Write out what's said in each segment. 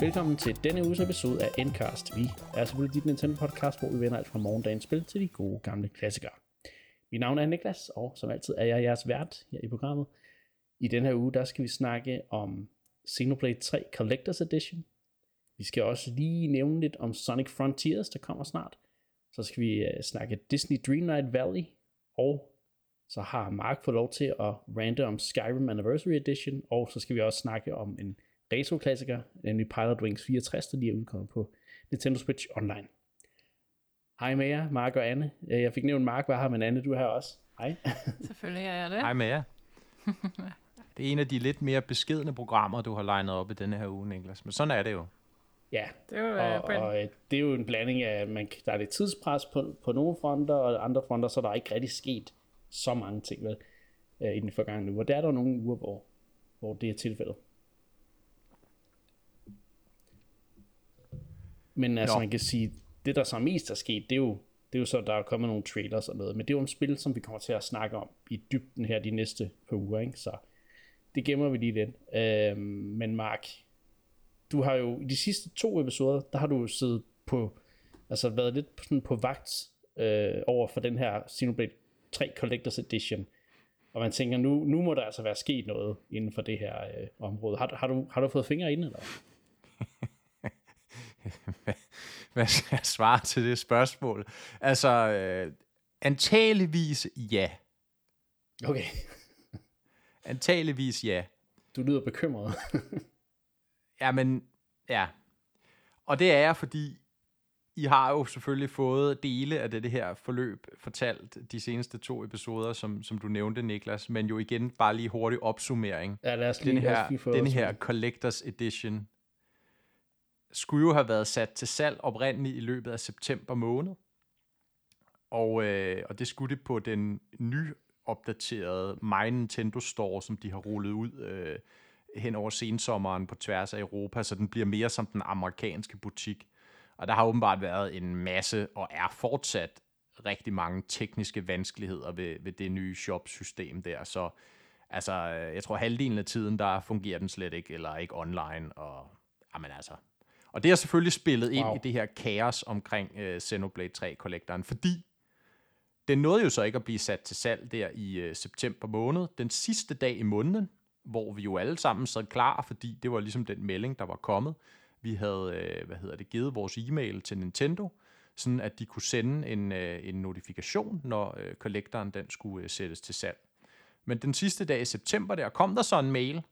Velkommen til denne uges episode af Endcast. Vi er selvfølgelig dit Nintendo podcast, hvor vi vender alt fra morgendagens spil til de gode gamle klassikere. Mit navn er Niklas, og som altid er jeg jeres vært her i programmet. I den her uge, der skal vi snakke om Xenoblade 3 Collector's Edition. Vi skal også lige nævne lidt om Sonic Frontiers, der kommer snart. Så skal vi øh, snakke Disney Dreamlight Valley, og så har Mark fået lov til at rante om Skyrim Anniversary Edition, og så skal vi også snakke om en retro-klassiker, nemlig Pilot Wings 64, der lige er udkommet på Nintendo Switch Online. Hej med jer, Mark og Anne. Øh, jeg fik nævnt Mark var her, men Anne, du er her også. Hej. Selvfølgelig er jeg det. Hej med jer. Det er en af de lidt mere beskedne programmer, du har legnet op i denne her uge, Niklas. Men sådan er det jo. Ja, Det er jo, og, øh, en- og øh, det er jo en blanding af, man, der er lidt tidspres på, på nogle fronter, og andre fronter, så er der ikke rigtig sket så mange ting vel, i den forgangne uge. Og der er der nogle uger, hvor, hvor det er tilfældet. Men altså, Nå. man kan sige, det der så mest er sket, det er jo, det er jo så, der er kommet nogle trailers og noget, men det er jo en spil, som vi kommer til at snakke om i dybden her de næste par uger, ikke? så det gemmer vi lige lidt. Øh, men Mark, du har jo i de sidste to episoder, der har du jo siddet på, altså været lidt på, sådan på vagt øh, over for den her Xenoblade 3 Collector's Edition. Og man tænker, nu, nu må der altså være sket noget inden for det her øh, område. Har, du- har, du, har du fået fingre inde, eller? Hvad skal jeg svare til det spørgsmål? Altså, øh, antageligvis ja. Okay, Antageligvis ja. du lyder bekymret. Jamen, ja. Og det er jeg, fordi I har jo selvfølgelig fået dele af det her forløb fortalt de seneste to episoder, som, som du nævnte, Niklas, men jo igen bare lige hurtig opsummering. ja, lad os lige, den lad os her, lige få den her Collectors Edition skulle jo have været sat til salg oprindeligt i løbet af september måned. Og, øh, og det skulle det på den nyopdaterede My Nintendo Store, som de har rullet ud øh, hen over sensommeren på tværs af Europa, så den bliver mere som den amerikanske butik. Og der har åbenbart været en masse, og er fortsat rigtig mange tekniske vanskeligheder ved, ved det nye shop-system der. Så altså, øh, jeg tror halvdelen af tiden, der fungerer den slet ikke, eller ikke online. Og, jamen altså og det har selvfølgelig spillet ind Wow. i det her kaos omkring øh, Xenoblade 3-kollektoren, fordi den nåede jo så ikke at blive sat til salg der i øh, september måned, den sidste dag i måneden, hvor vi jo alle sammen sad klar, fordi det var ligesom den melding, der var kommet. Vi havde, øh, hvad hedder det, givet vores e-mail til Nintendo, sådan at de kunne sende en, øh, en notifikation, når øh, kollektoren den skulle øh, sættes til salg. Men den sidste dag i september der kom der så en mail,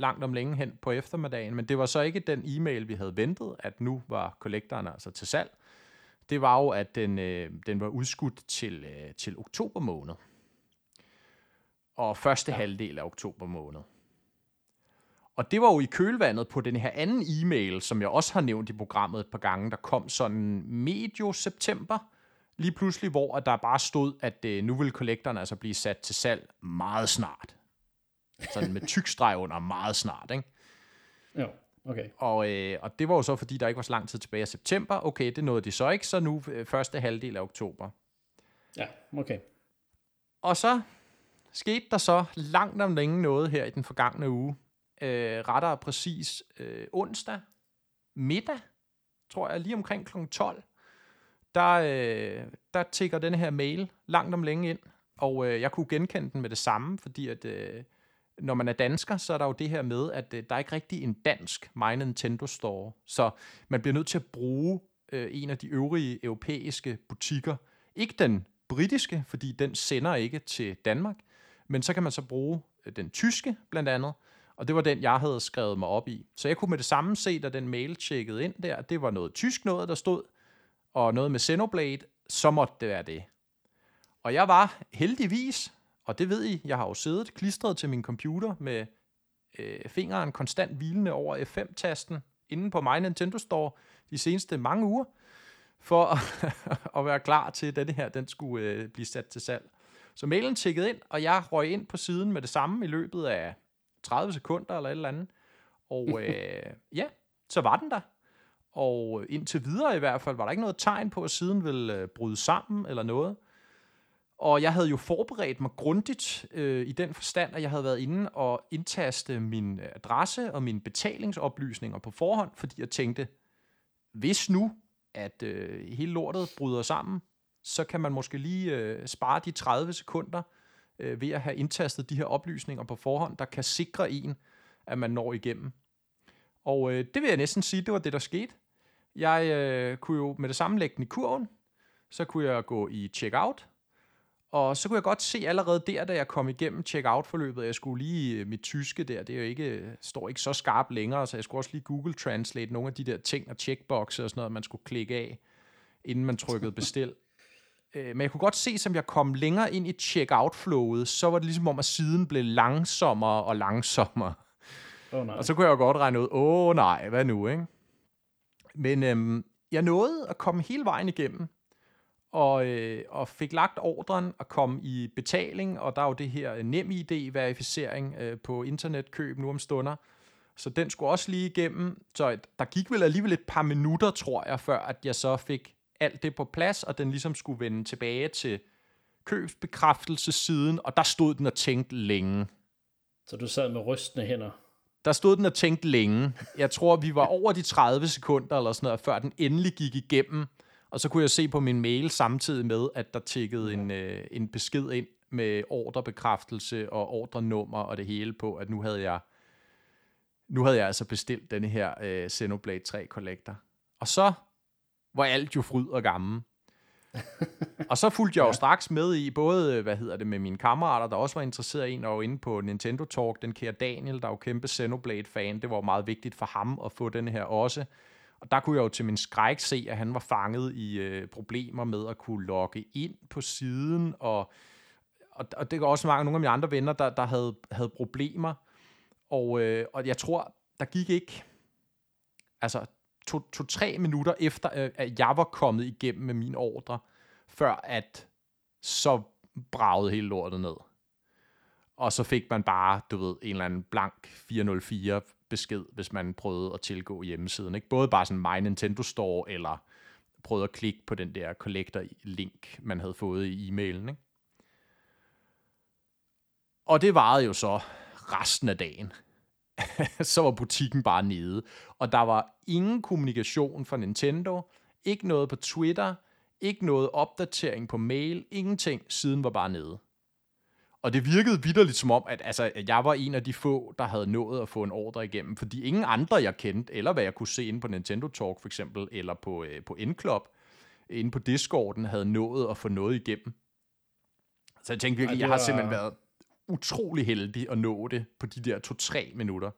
langt om længe hen på eftermiddagen, men det var så ikke den e-mail, vi havde ventet, at nu var kollektoren altså til salg. Det var jo, at den, øh, den var udskudt til, øh, til oktober måned. Og første ja. halvdel af oktober måned. Og det var jo i kølvandet på den her anden e-mail, som jeg også har nævnt i programmet et par gange, der kom sådan medio september, lige pludselig, hvor der bare stod, at øh, nu vil kollektoren altså blive sat til salg meget snart. Sådan med tyk streg under meget snart, ikke? Jo, okay. Og, øh, og det var jo så, fordi der ikke var så lang tid tilbage i september. Okay, det nåede de så ikke, så nu øh, første halvdel af oktober. Ja, okay. Og så skete der så langt om længe noget her i den forgangne uge. Øh, rettere præcis øh, onsdag middag, tror jeg, lige omkring kl. 12, der, øh, der tigger den her mail langt om længe ind. Og øh, jeg kunne genkende den med det samme, fordi at, øh, når man er dansker, så er der jo det her med, at øh, der er ikke rigtig en dansk My Nintendo Store. Så man bliver nødt til at bruge øh, en af de øvrige europæiske butikker. Ikke den britiske, fordi den sender ikke til Danmark, men så kan man så bruge øh, den tyske blandt andet, og det var den, jeg havde skrevet mig op i. Så jeg kunne med det samme se, da den mail tjekkede ind der, det var noget tysk noget, der stod, og noget med Xenoblade, så måtte det være det. Og jeg var heldigvis, og det ved I, jeg har jo siddet klistret til min computer med øh, fingeren konstant hvilende over F5-tasten inde på My Nintendo Store de seneste mange uger, for at, at være klar til, at denne her den skulle øh, blive sat til salg. Så mailen tikkede ind, og jeg røg ind på siden med det samme i løbet af 30 sekunder eller et eller andet. Og øh, ja, så var den der. Og indtil videre i hvert fald var der ikke noget tegn på, at siden ville øh, bryde sammen eller noget. Og jeg havde jo forberedt mig grundigt øh, i den forstand, at jeg havde været inde og indtaste min adresse og mine betalingsoplysninger på forhånd, fordi jeg tænkte, hvis nu, at øh, hele lortet bryder sammen, så kan man måske lige øh, spare de 30 sekunder øh, ved at have indtastet de her oplysninger på forhånd, der kan sikre en, at man når igennem. Og øh, det vil jeg næsten sige, det var det, der skete. Jeg øh, kunne jo med det samme lægge den i kurven, så kunne jeg gå i checkout, og så kunne jeg godt se allerede der, da jeg kom igennem check-out-forløbet, at jeg skulle lige, øh, mit tyske der, det er jo ikke, står ikke så skarpt længere, så jeg skulle også lige Google Translate nogle af de der ting og checkboxer og sådan noget, man skulle klikke af, inden man trykkede bestil. Øh, men jeg kunne godt se, som jeg kom længere ind i check-out-flowet, så var det ligesom om, at siden blev langsommere og langsommere. Oh, nej. Og så kunne jeg jo godt regne ud, åh oh, nej, hvad nu, ikke? Men øhm, jeg nåede at komme hele vejen igennem, og, øh, og fik lagt ordren og kom i betaling, og der er jo det her nem ID-verificering øh, på internetkøb nu om stunder, så den skulle også lige igennem, så der gik vel alligevel et par minutter, tror jeg, før at jeg så fik alt det på plads, og den ligesom skulle vende tilbage til købsbekræftelsesiden, og der stod den og tænkte længe. Så du sad med rystende hænder? Der stod den og tænkte længe. Jeg tror, vi var over de 30 sekunder eller sådan noget, før den endelig gik igennem. Og så kunne jeg se på min mail samtidig med, at der tikkede en, øh, en besked ind med ordrebekræftelse og ordrenummer og det hele på, at nu havde jeg nu havde jeg altså bestilt denne her øh, Xenoblade 3 Collector. Og så var alt jo fryd og gammel. og så fulgte jeg jo ja. straks med i, både hvad hedder det, med mine kammerater, der også var interesseret i en, og inde på Nintendo Talk, den kære Daniel, der er jo kæmpe Xenoblade-fan. Det var meget vigtigt for ham at få den her også. Og der kunne jeg jo til min skræk se, at han var fanget i øh, problemer med at kunne logge ind på siden, og, og, og det var også mange, nogle af mine andre venner, der, der havde, havde problemer. Og, øh, og jeg tror, der gik ikke, altså to-tre to, minutter efter, øh, at jeg var kommet igennem med min ordre, før at så bragede hele lortet ned. Og så fik man bare, du ved, en eller anden blank 404 besked, hvis man prøvede at tilgå hjemmesiden. Ikke? Både bare sådan My Nintendo Store, eller prøvede at klikke på den der collector-link, man havde fået i e-mailen. Ikke? Og det varede jo så resten af dagen. så var butikken bare nede. Og der var ingen kommunikation fra Nintendo, ikke noget på Twitter, ikke noget opdatering på mail, ingenting. Siden var bare nede. Og det virkede vidderligt som om, at altså, jeg var en af de få, der havde nået at få en ordre igennem, fordi ingen andre, jeg kendte, eller hvad jeg kunne se inde på Nintendo Talk for eksempel, eller på, øh, på N-Club, inde på Discorden, havde nået at få noget igennem. Så jeg tænkte virkelig, Ej, jeg har simpelthen været utrolig heldig at nå det på de der to-tre minutter.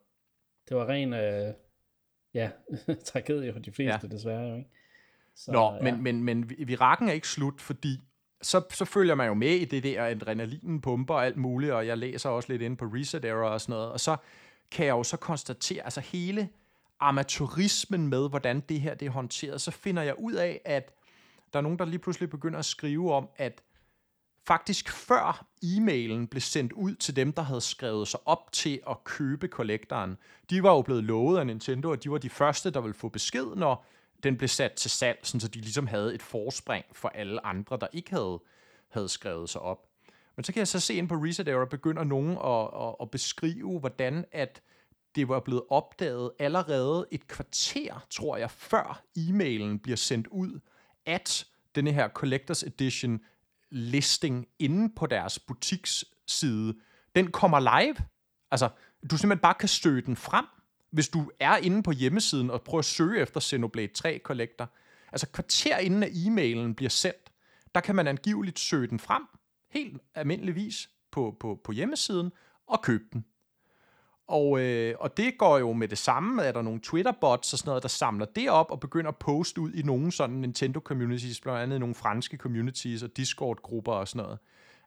Det var ren, øh, ja, tragedie for de fleste, ja. desværre jo, ikke? Så, Nå, ja. men, men, men virakken er ikke slut, fordi så, så følger man jo med i det der adrenalinen pumper og alt muligt, og jeg læser også lidt ind på Reset Error og sådan noget, og så kan jeg jo så konstatere, altså hele amatørismen med, hvordan det her det er håndteret, så finder jeg ud af, at der er nogen, der lige pludselig begynder at skrive om, at faktisk før e-mailen blev sendt ud til dem, der havde skrevet sig op til at købe kollektoren, de var jo blevet lovet af Nintendo, at de var de første, der ville få besked, når den blev sat til salg, sådan så de ligesom havde et forspring for alle andre, der ikke havde, havde skrevet sig op. Men så kan jeg så se ind på Reset Era, begynder nogen at, at, at beskrive, hvordan at det var blevet opdaget allerede et kvarter, tror jeg, før e-mailen bliver sendt ud, at denne her Collectors Edition listing inde på deres butiksside, den kommer live. Altså, du simpelthen bare kan støde den frem, hvis du er inde på hjemmesiden og prøver at søge efter Xenoblade 3 Collector, altså kvarter inden at e-mailen bliver sendt, der kan man angiveligt søge den frem, helt almindeligvis på, på, på hjemmesiden, og købe den. Og, øh, og det går jo med det samme, at der nogle Twitter-bots og sådan noget, der samler det op og begynder at poste ud i nogle sådan Nintendo-communities, blandt andet nogle franske communities og Discord-grupper og sådan noget,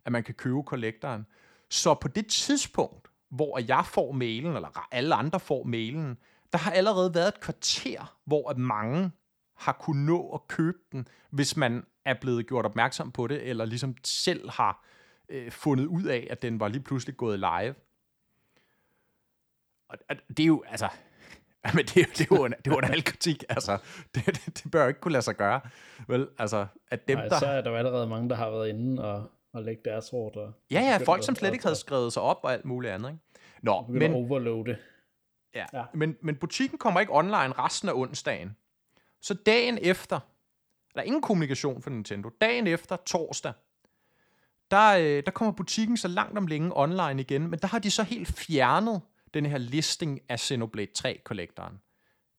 at man kan købe kollektoren. Så på det tidspunkt, hvor jeg får mailen, eller alle andre får mailen, der har allerede været et kvarter, hvor at mange har kunnet nå at købe den, hvis man er blevet gjort opmærksom på det, eller ligesom selv har øh, fundet ud af, at den var lige pludselig gået live. Og det er jo, altså, men det, det, er jo en, det er jo en al kritik, altså, det, det, det, bør ikke kunne lade sig gøre, vel, altså, at dem, Nej, der... så er der jo allerede mange, der har været inde og, og lægge deres ordre. Ja, ja, folk, som slet ikke havde skrevet sig op og alt muligt andet. Ikke? Nå, men, overloade. ja. Ja. Men, men butikken kommer ikke online resten af onsdagen. Så dagen efter, der er ingen kommunikation for Nintendo, dagen efter torsdag, der, øh, der kommer butikken så langt om længe online igen, men der har de så helt fjernet den her listing af Xenoblade 3-kollektoren.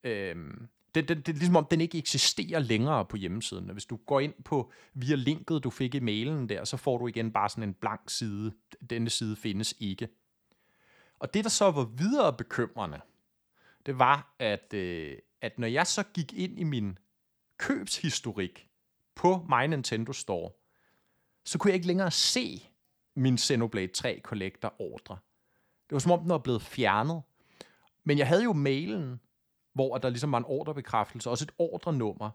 Øhm, det, det, det er ligesom om, den ikke eksisterer længere på hjemmesiden. Hvis du går ind på via linket, du fik i mailen der, så får du igen bare sådan en blank side. Denne side findes ikke. Og det, der så var videre bekymrende, det var, at, øh, at når jeg så gik ind i min købshistorik på My Nintendo Store, så kunne jeg ikke længere se min Xenoblade 3 Collector ordre. Det var som om, den var blevet fjernet. Men jeg havde jo mailen, hvor der ligesom var en ordrebekræftelse, også et ordrenummer.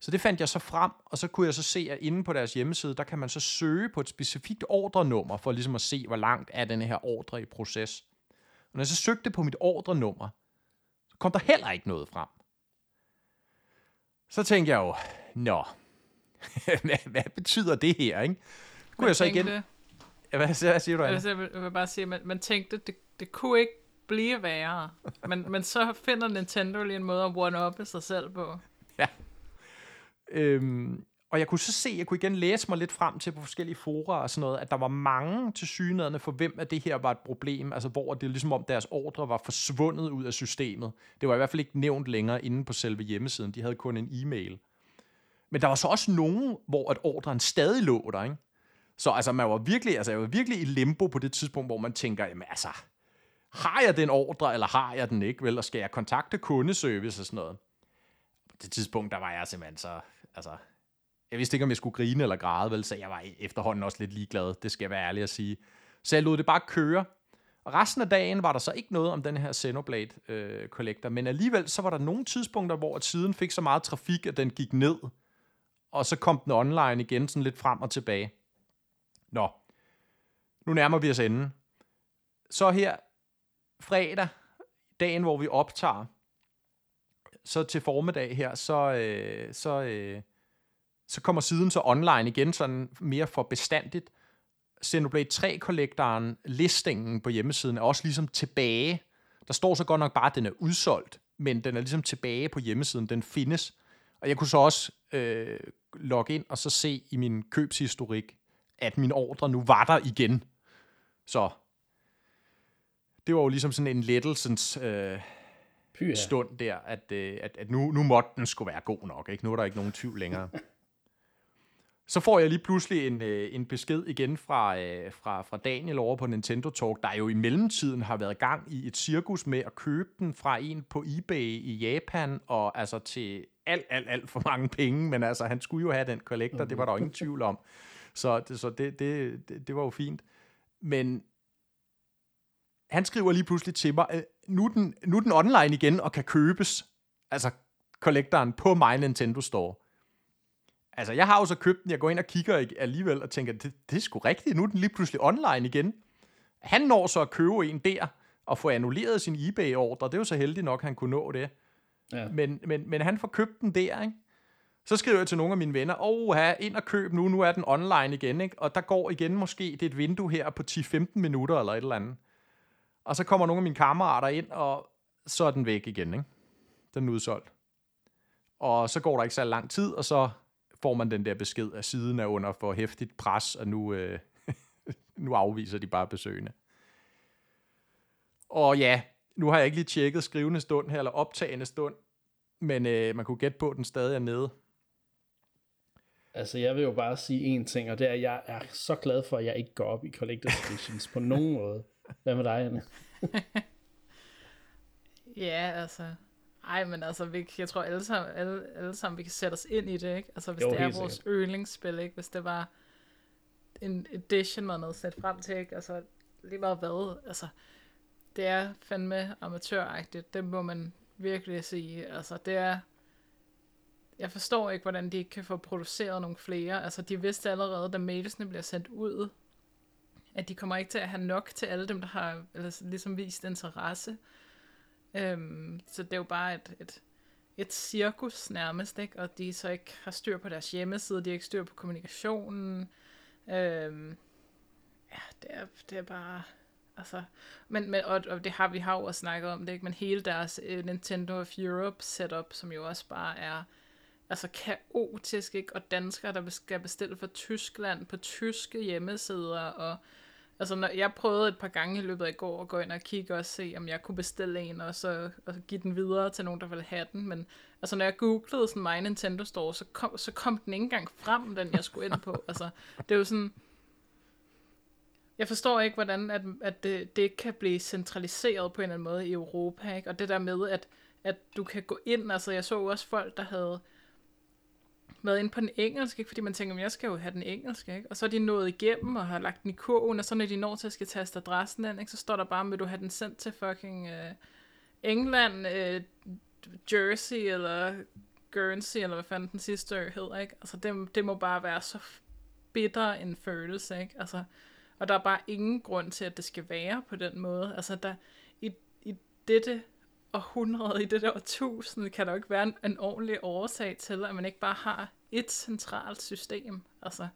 Så det fandt jeg så frem, og så kunne jeg så se, at inde på deres hjemmeside, der kan man så søge på et specifikt ordrenummer, for ligesom at se, hvor langt er denne her ordre i proces. Og når jeg så søgte på mit ordrenummer, så kom der heller ikke noget frem. Så tænkte jeg jo, nå, hvad, hvad betyder det her, ikke? Kunne jeg så igen... Ja, Hvad, hvad siger du, Anna? altså, jeg vil bare sige, at man, man tænkte, det, det kunne ikke blive værre. Men, men så finder Nintendo lige en måde at one-uppe sig selv på. Ja. Øhm, og jeg kunne så se, jeg kunne igen læse mig lidt frem til på forskellige fora og sådan noget, at der var mange til synederne for hvem at det her var et problem, altså hvor det er ligesom om deres ordre var forsvundet ud af systemet. Det var i hvert fald ikke nævnt længere inde på selve hjemmesiden, de havde kun en e-mail. Men der var så også nogen, hvor at ordren stadig lå der, ikke? Så altså, man var virkelig, altså, jeg var virkelig i limbo på det tidspunkt, hvor man tænker, jamen altså, har jeg den ordre, eller har jeg den ikke, vel? Og skal jeg kontakte kundeservice og sådan noget? På det tidspunkt, der var jeg simpelthen så, altså, jeg vidste ikke, om jeg skulle grine eller græde, vel, så jeg var efterhånden også lidt ligeglad, det skal jeg være ærlig at sige. Så jeg lod det bare køre. Og resten af dagen var der så ikke noget om den her Xenoblade øh, Collector, men alligevel så var der nogle tidspunkter, hvor tiden siden fik så meget trafik, at den gik ned, og så kom den online igen, sådan lidt frem og tilbage. Nå, nu nærmer vi os enden. Så her fredag, dagen hvor vi optager, så til formiddag her, så, øh, så, øh, så kommer siden så online igen, sådan mere for bestandigt. Xenoblade 3-kollektoren, listingen på hjemmesiden, er også ligesom tilbage. Der står så godt nok bare, at den er udsolgt, men den er ligesom tilbage på hjemmesiden, den findes. Og jeg kunne så også øh, logge ind og så se i min købshistorik, at min ordre nu var der igen. Så det var jo ligesom sådan en lettelsens øh, Pyha. stund der, at, øh, at, at nu, nu måtte den skulle være god nok. Ikke? Nu er der ikke nogen tvivl længere. Så får jeg lige pludselig en, øh, en besked igen fra, øh, fra, fra Daniel over på Nintendo Talk, der jo i mellemtiden har været gang i et cirkus med at købe den fra en på eBay i Japan, og altså til alt, alt, alt for mange penge, men altså han skulle jo have den kollektor, det var der jo ingen tvivl om. Så, det, så det, det, det, det var jo fint. Men han skriver lige pludselig til mig, øh, nu er, den, nu er den online igen og kan købes, altså kollektoren på My Nintendo Store. Altså, jeg har jo så købt den, jeg går ind og kigger ikke- alligevel og tænker, det, det er sgu rigtigt, nu er den lige pludselig online igen. Han når så at købe en der og få annulleret sin eBay-ordre, det er jo så heldigt nok, han kunne nå det. Ja. Men, men, men han får købt den der, ikke? Så skriver jeg til nogle af mine venner, åh, ind og køb nu, nu er den online igen, ikke? Og der går igen måske, det er et vindue her på 10-15 minutter eller et eller andet. Og så kommer nogle af mine kammerater ind, og så er den væk igen, ikke? Den er udsolgt. Og så går der ikke så lang tid, og så får man den der besked, at siden er under for hæftigt pres, og nu, øh, nu afviser de bare besøgende. Og ja, nu har jeg ikke lige tjekket skrivende stund her, eller optagende stund, men øh, man kunne gætte på, at den stadig er nede. Altså, jeg vil jo bare sige én ting, og det er, at jeg er så glad for, at jeg ikke går op i Collector's Editions på nogen måde. Hvad med dig, Anne? Ja, altså... Ej, men altså, vi, jeg tror alle sammen, alle, alle sammen, vi kan sætte os ind i det, ikke? Altså, hvis Jo, det er vores sikkert. yndlingsspil, ikke? Hvis det var en edition, man havde sat frem til, ikke? Altså, lige meget hvad, altså, det er fandme amatøragtigt, det må man virkelig sige. Altså, det er... Jeg forstår ikke, hvordan de ikke kan få produceret nogle flere. Altså, de vidste allerede, da mailsene bliver sendt ud, at de kommer ikke til at have nok til alle dem, der har eller, ligesom vist interesse. Øhm, så det er jo bare et, et, et cirkus nærmest, ikke? Og de så ikke har styr på deres hjemmeside, de har ikke styr på kommunikationen. Øhm, ja, det er, det er bare... Altså, men, men, og, og det har vi har jo også snakket om det, ikke? men hele deres uh, Nintendo of Europe setup, som jo også bare er altså kaotisk, ikke? og danskere, der skal bestille fra Tyskland på tyske hjemmesider, og altså når jeg prøvede et par gange i løbet af i går at gå ind og kigge og se, om jeg kunne bestille en, og så og give den videre til nogen, der ville have den, men altså når jeg googlede sådan My Nintendo Store, så kom, så kom den ikke engang frem, den jeg skulle ind på, altså det er jo sådan, jeg forstår ikke, hvordan at, at det, det kan blive centraliseret på en eller anden måde i Europa, ikke? og det der med, at, at du kan gå ind, altså jeg så også folk, der havde været inde på den engelske, ikke? fordi man tænker, jeg skal jo have den engelske, ikke? og så er de nået igennem og har lagt den i kurven, og så når de når til at skal taste adressen ind, ikke? så står der bare, vil du have den sendt til fucking uh, England, uh, Jersey eller Guernsey, eller hvad fanden den sidste hedder, ikke? Altså det, det må bare være så bitter en følelse, ikke? Altså, og der er bare ingen grund til, at det skal være på den måde. Altså der, i, i dette århundrede, i det der årtusinde, kan der jo ikke være en, en ordentlig årsag til, at man ikke bare har et centralt system. Altså,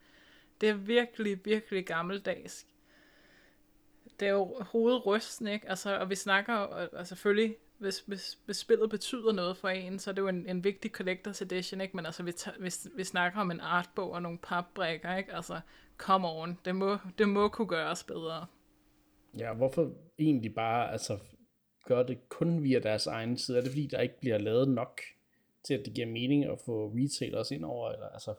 det er virkelig, virkelig gammeldags. Det er jo hovedrysten, ikke? Altså, og vi snakker, og selvfølgelig, hvis, hvis, hvis spillet betyder noget for en, så er det jo en, en vigtig collector's edition, ikke? Men altså, vi, vi, vi snakker om en artbog og nogle papbrikker, ikke? Altså, come on, det må, det må kunne gøres bedre. Ja, hvorfor egentlig bare, altså, gør det kun via deres egen side? Er det fordi, der ikke bliver lavet nok til, at det giver mening at få retailers ind over? Eller, altså?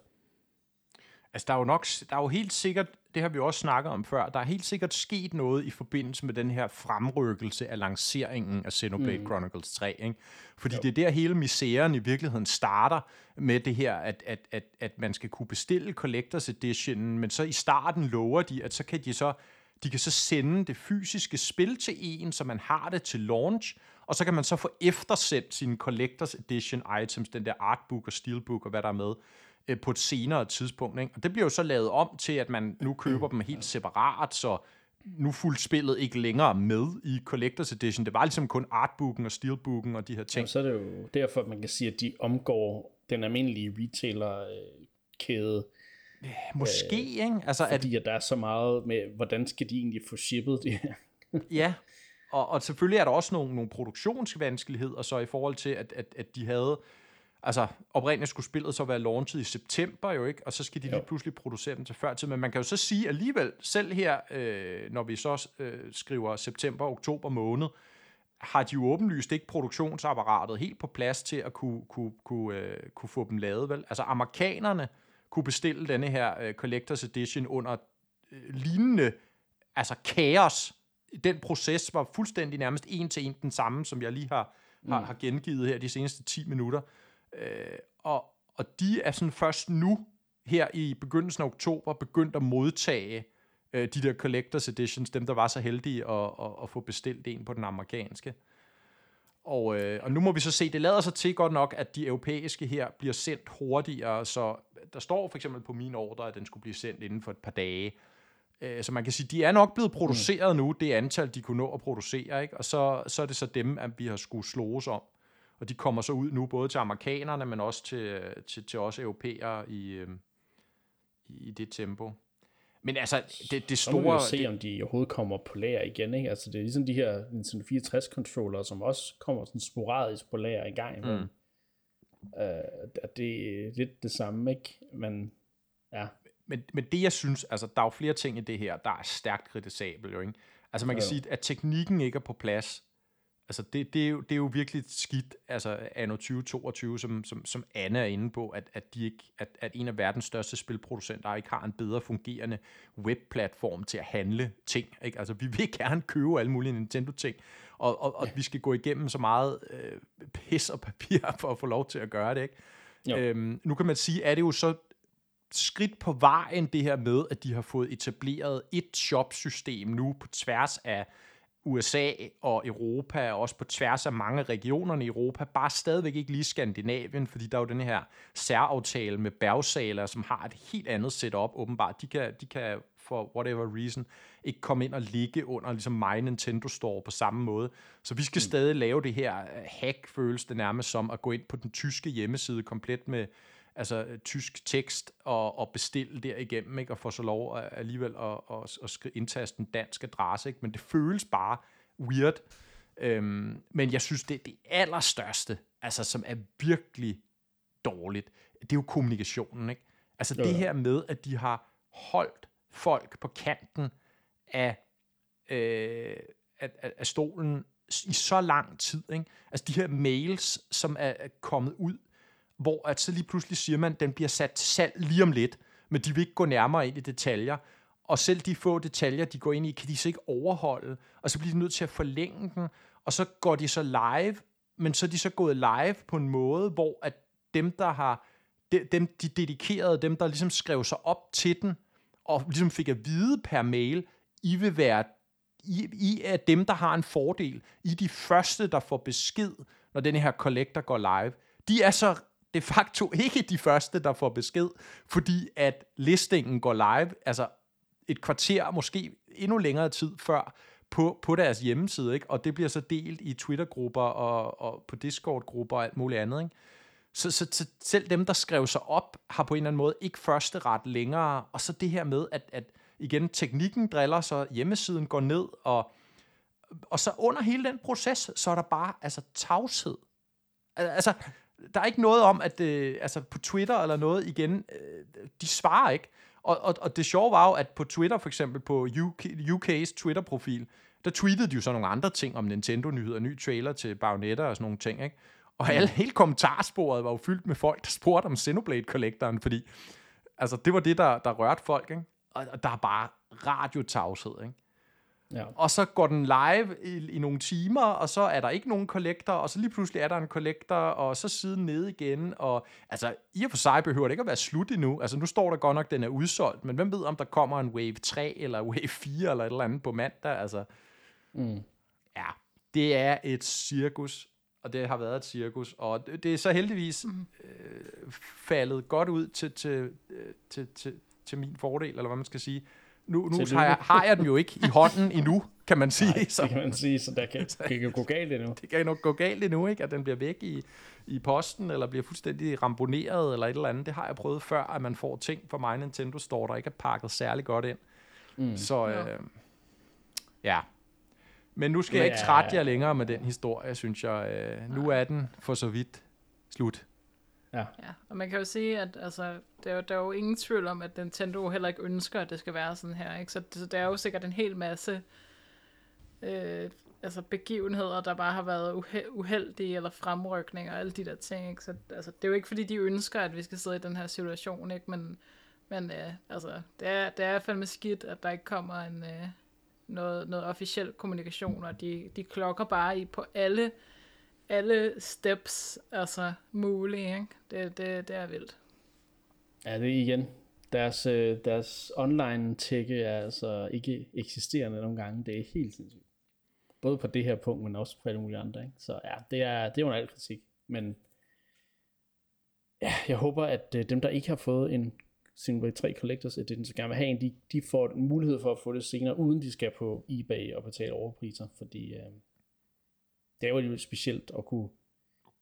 altså, der er jo nok, der er jo helt sikkert, det har vi også snakket om før, der er helt sikkert sket noget i forbindelse med den her fremrykkelse af lanceringen af Xenoblade mm. Chronicles 3, ikke? Fordi jo. det er der hele misæren i virkeligheden starter med det her, at, at, at, at man skal kunne bestille Collectors Edition, men så i starten lover de, at så kan de så de kan så sende det fysiske spil til en, så man har det til launch, og så kan man så få eftersendt sine Collectors Edition items, den der artbook og steelbook og hvad der er med, øh, på et senere tidspunkt. Ikke? Og det bliver jo så lavet om til, at man nu køber dem helt separat, så nu fuldt spillet ikke længere med i Collectors Edition. Det var ligesom kun artbooken og steelbooken og de her ting. Jamen, så er det jo derfor, at man kan sige, at de omgår den almindelige retailer-kæde øh, Måske, øh, ikke? Altså, fordi at, at der er så meget med, hvordan skal de egentlig få shippet det her? ja, og, og selvfølgelig er der også nogle, nogle produktionsvanskeligheder så i forhold til, at, at, at de havde... Altså, oprindeligt skulle spillet så være launchet i september jo, ikke? Og så skal de lige pludselig producere dem til før tid. Men man kan jo så sige alligevel, selv her, øh, når vi så øh, skriver september-oktober måned, har de jo åbenlyst ikke produktionsapparatet helt på plads til at kunne, kunne, kunne, øh, kunne få dem lavet, vel? Altså, amerikanerne kunne bestille denne her uh, Collectors Edition under uh, lignende altså kaos. Den proces var fuldstændig nærmest en til en den samme, som jeg lige har, mm. har, har gengivet her de seneste 10 minutter. Uh, og, og de er sådan først nu, her i begyndelsen af oktober, begyndt at modtage uh, de der Collectors Editions, dem der var så heldige at, at, at få bestilt en på den amerikanske. Og, øh, og nu må vi så se, det lader sig til godt nok, at de europæiske her bliver sendt hurtigere, så der står for eksempel på min ordre, at den skulle blive sendt inden for et par dage. Øh, så man kan sige, de er nok blevet produceret mm. nu, det antal, de kunne nå at producere, ikke? og så, så er det så dem, at vi har skulle slås om. Og de kommer så ud nu, både til amerikanerne, men også til, til, til os europæere i, øh, i det tempo. Men altså, det, det store... Så må vi se, det, om de overhovedet kommer på lager igen, ikke? Altså, det er ligesom de her Nintendo 64-controller, som også kommer sådan sporadisk på lager i gang. Mm. Uh, det er lidt det samme, ikke? Men, ja. Men, men det, jeg synes, altså, der er jo flere ting i det her, der er stærkt kritisabelt, jo, ikke? Altså, man kan ja. sige, at teknikken ikke er på plads, Altså, det, det, er jo, det er jo virkelig skidt, altså anno 2022, som, som, som Anne er inde på, at, at, de ikke, at, at en af verdens største spilproducenter ikke har en bedre fungerende webplatform til at handle ting. Ikke? Altså, vi vil gerne købe alle mulige Nintendo-ting, og, og, og vi skal gå igennem så meget øh, pis og papir for at få lov til at gøre det. Ikke? Øhm, nu kan man sige, at det jo så skridt på vejen, det her med, at de har fået etableret et shop-system nu på tværs af USA og Europa, og også på tværs af mange regionerne i Europa, bare stadigvæk ikke lige Skandinavien, fordi der er jo den her særaftale med Bergsaler, som har et helt andet setup åbenbart. De kan, de kan for whatever reason ikke komme ind og ligge under ligesom My Nintendo Store på samme måde. Så vi skal mm. stadig lave det her hack, føles det nærmest som at gå ind på den tyske hjemmeside komplet med altså, øh, tysk tekst og, og bestille derigennem, ikke? og få så lov at, alligevel at, at, at indtaste en dansk adresse. Ikke? Men det føles bare weird. Øhm, men jeg synes, det er det allerstørste, altså, som er virkelig dårligt, det er jo kommunikationen. Ikke? Altså ja. det her med, at de har holdt folk på kanten af, øh, af, af, af stolen i så lang tid. Ikke? Altså de her mails, som er kommet ud, hvor at så lige pludselig siger man, at den bliver sat til salg lige om lidt, men de vil ikke gå nærmere ind i detaljer. Og selv de få detaljer, de går ind i, kan de så ikke overholde, og så bliver de nødt til at forlænge den, og så går de så live, men så er de så gået live på en måde, hvor at dem, der har, dem, de dedikerede, dem, der ligesom skrev sig op til den, og ligesom fik at vide per mail, I vil være i, I er dem, der har en fordel. I er de første, der får besked, når den her collector går live. De er så de facto ikke de første, der får besked, fordi at listingen går live, altså et kvarter, måske endnu længere tid før, på, på deres hjemmeside, ikke? og det bliver så delt i Twitter-grupper og, og på Discord-grupper og alt muligt andet. Ikke? Så, så, så selv dem, der skrev sig op, har på en eller anden måde ikke første ret længere, og så det her med, at, at igen, teknikken driller, så hjemmesiden går ned, og, og så under hele den proces, så er der bare altså tavshed. Altså, der er ikke noget om, at øh, altså på Twitter eller noget igen, øh, de svarer ikke. Og, og, og det sjove var jo, at på Twitter for eksempel, på UK, UK's Twitter-profil, der tweetede de jo så nogle andre ting om Nintendo-nyheder, ny trailer til Bayonetta og sådan nogle ting, ikke? Og alle, hele kommentarsporet var jo fyldt med folk, der spurgte om Xenoblade-kollektoren, fordi altså, det var det, der, der rørte folk, ikke? Og, og der er bare radiotavshed, ikke? Ja. Og så går den live i, i nogle timer, og så er der ikke nogen kollektor, og så lige pludselig er der en kollektor, og så siden ned igen, og altså i og for sig behøver det ikke at være slut endnu. Altså nu står der godt nok, at den er udsolgt, men hvem ved, om der kommer en Wave 3 eller Wave 4 eller et eller andet på mandag, altså. Mm. Ja, det er et cirkus, og det har været et cirkus, og det, er så heldigvis mm. øh, faldet godt ud til, til, øh, til, til, til min fordel, eller hvad man skal sige nu, nu har, jeg, har jeg den jo ikke i hånden endnu, kan man sige. Nej, så. det kan man sige, så der kan, det kan gå galt endnu. Det kan nok gå galt endnu, ikke? at den bliver væk i, i posten, eller bliver fuldstændig ramponeret, eller et eller andet. Det har jeg prøvet før, at man får ting fra mig Nintendo Store, der ikke er pakket særlig godt ind. Mm. Så øh, ja. Men nu skal Men, jeg ikke trætte jer længere med den historie, synes jeg. Øh, nu er den for så vidt slut. Ja. ja. Og man kan jo sige, at altså, der, er jo, der er jo ingen tvivl om, at Nintendo heller ikke ønsker, at det skal være sådan her. Ikke? Så, så der er jo sikkert en hel masse øh, altså begivenheder, der bare har været uhe- uheldige, eller fremrykninger og alle de der ting. Ikke? Så altså, det er jo ikke, fordi de ønsker, at vi skal sidde i den her situation, ikke? men, men øh, altså, det, er, det er fandme skidt, at der ikke kommer en, øh, noget, noget officiel kommunikation, og de, de klokker bare i på alle alle steps altså mulige. Ikke? Det, det, det er vildt. Ja, det er igen. Deres, øh, deres online tække er altså ikke eksisterende nogle gange. Det er helt sindssygt. Både på det her punkt, men også på alle mulige andre. Ikke? Så ja, det er, det er under en alt kritik. Men ja, jeg håber, at øh, dem, der ikke har fået en Xenoblade 3 Collectors Edition, så gerne vil have en, de, de får en mulighed for at få det senere, uden de skal på eBay og betale overpriser, fordi øh, det er jo specielt at kunne,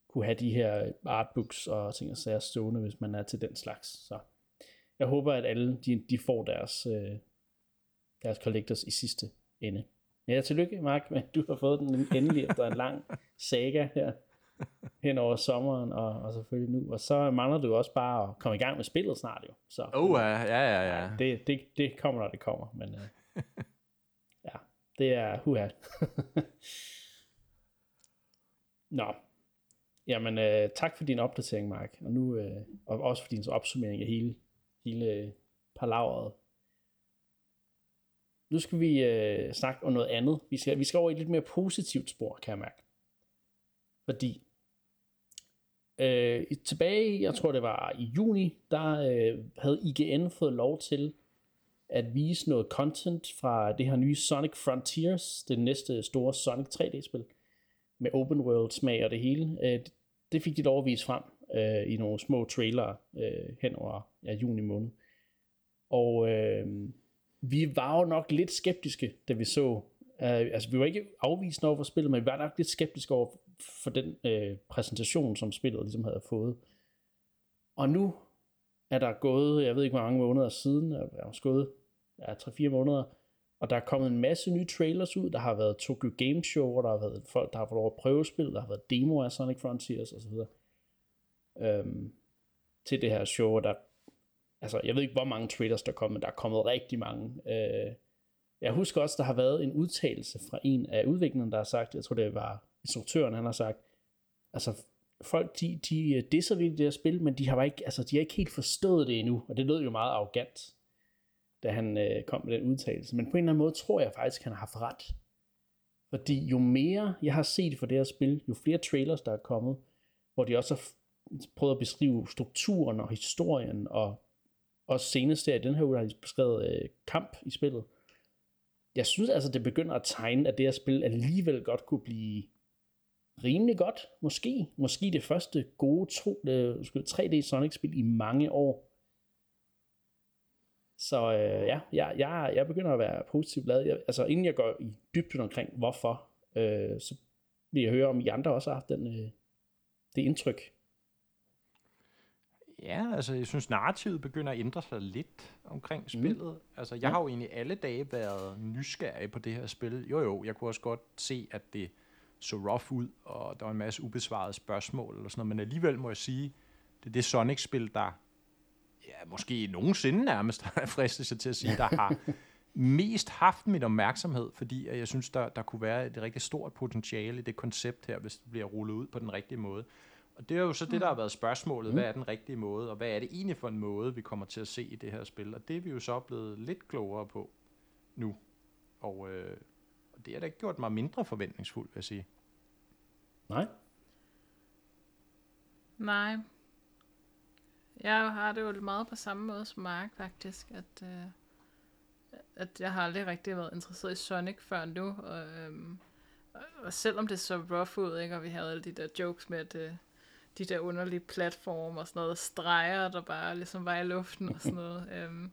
kunne have de her artbooks og ting og sager stående, hvis man er til den slags. Så jeg håber, at alle de, de får deres, øh, deres collectors i sidste ende. Ja, tillykke, Mark, med du har fået den endelig efter en lang saga her hen over sommeren, og, og selvfølgelig nu. Og så mangler du også bare at komme i gang med spillet snart jo. Så, oh, ja, ja, ja. ja. Det, det, det kommer, når det kommer, men øh, ja, det er huha. Nå, jamen øh, tak for din opdatering, Mark, og, nu, øh, og også for din opsummering af hele, hele øh, palaveret. Nu skal vi øh, snakke om noget andet. Vi skal, vi skal over i et lidt mere positivt spor, kan jeg mærke. Fordi øh, tilbage, jeg tror det var i juni, der øh, havde IGN fået lov til at vise noget content fra det her nye Sonic Frontiers, det næste store Sonic 3D-spil med open world smag og det hele. Øh, det fik de lov at vise frem øh, i nogle små trailer øh, hen over ja, juni måned. Og øh, vi var jo nok lidt skeptiske, da vi så, øh, altså vi var ikke afvisende over for spillet, men vi var nok lidt skeptiske over for den øh, præsentation, som spillet ligesom havde fået. Og nu er der gået, jeg ved ikke hvor mange måneder siden, er der gået ja, 3-4 måneder, og der er kommet en masse nye trailers ud. Der har været Tokyo Game Show, hvor der har været folk, der har fået lov at prøvespil, der har været demo af Sonic Frontiers osv. Øhm, til det her show, der, altså jeg ved ikke hvor mange trailers der er kommet, men der er kommet rigtig mange. Øh, jeg husker også, der har været en udtalelse fra en af udviklerne, der har sagt, jeg tror det var instruktøren, han har sagt, altså folk, de, de disser virkelig det her spil, men de har, ikke, altså, de har ikke helt forstået det endnu, og det lød jo meget arrogant, da han øh, kom med den udtalelse. Men på en eller anden måde tror jeg faktisk, han har haft ret. Fordi jo mere jeg har set for det her spil, jo flere trailers, der er kommet, hvor de også har prøvet at beskrive strukturen og historien, og også senest der i den her uge har de beskrevet øh, kamp i spillet. Jeg synes altså, det begynder at tegne, at det her spil alligevel godt kunne blive rimelig godt, måske. Måske det første gode 3D øh, Sonic-spil i mange år. Så øh, ja, jeg, jeg, jeg begynder at være positivt glad. Jeg, altså inden jeg går i dybden omkring hvorfor, øh, så vil jeg høre, om I andre også har haft den, øh, det indtryk. Ja, altså jeg synes narrativet begynder at ændre sig lidt omkring mm. spillet. Mm. Altså jeg ja. har jo egentlig alle dage været nysgerrig på det her spil. Jo jo, jeg kunne også godt se, at det så rough ud, og der var en masse ubesvarede spørgsmål og sådan noget, men alligevel må jeg sige, det er det Sonic-spil, der ja, måske nogensinde nærmest har fristet sig til at sige, der har mest haft min opmærksomhed, fordi jeg synes, der, der kunne være et rigtig stort potentiale i det koncept her, hvis det bliver rullet ud på den rigtige måde. Og det er jo så det, der har været spørgsmålet. Hvad er den rigtige måde, og hvad er det egentlig for en måde, vi kommer til at se i det her spil? Og det er vi jo så blevet lidt klogere på nu. Og, øh, og det har da ikke gjort mig mindre forventningsfuld, vil jeg sige. Nej. Nej. Jeg har det jo meget på samme måde som Mark, faktisk, at, øh, at jeg har aldrig rigtig været interesseret i Sonic før nu, og, øh, og selvom det så rough ud, ikke, og vi havde alle de der jokes med, at øh, de der underlige platforme og sådan noget, streger, der bare ligesom var i luften og sådan noget. øhm.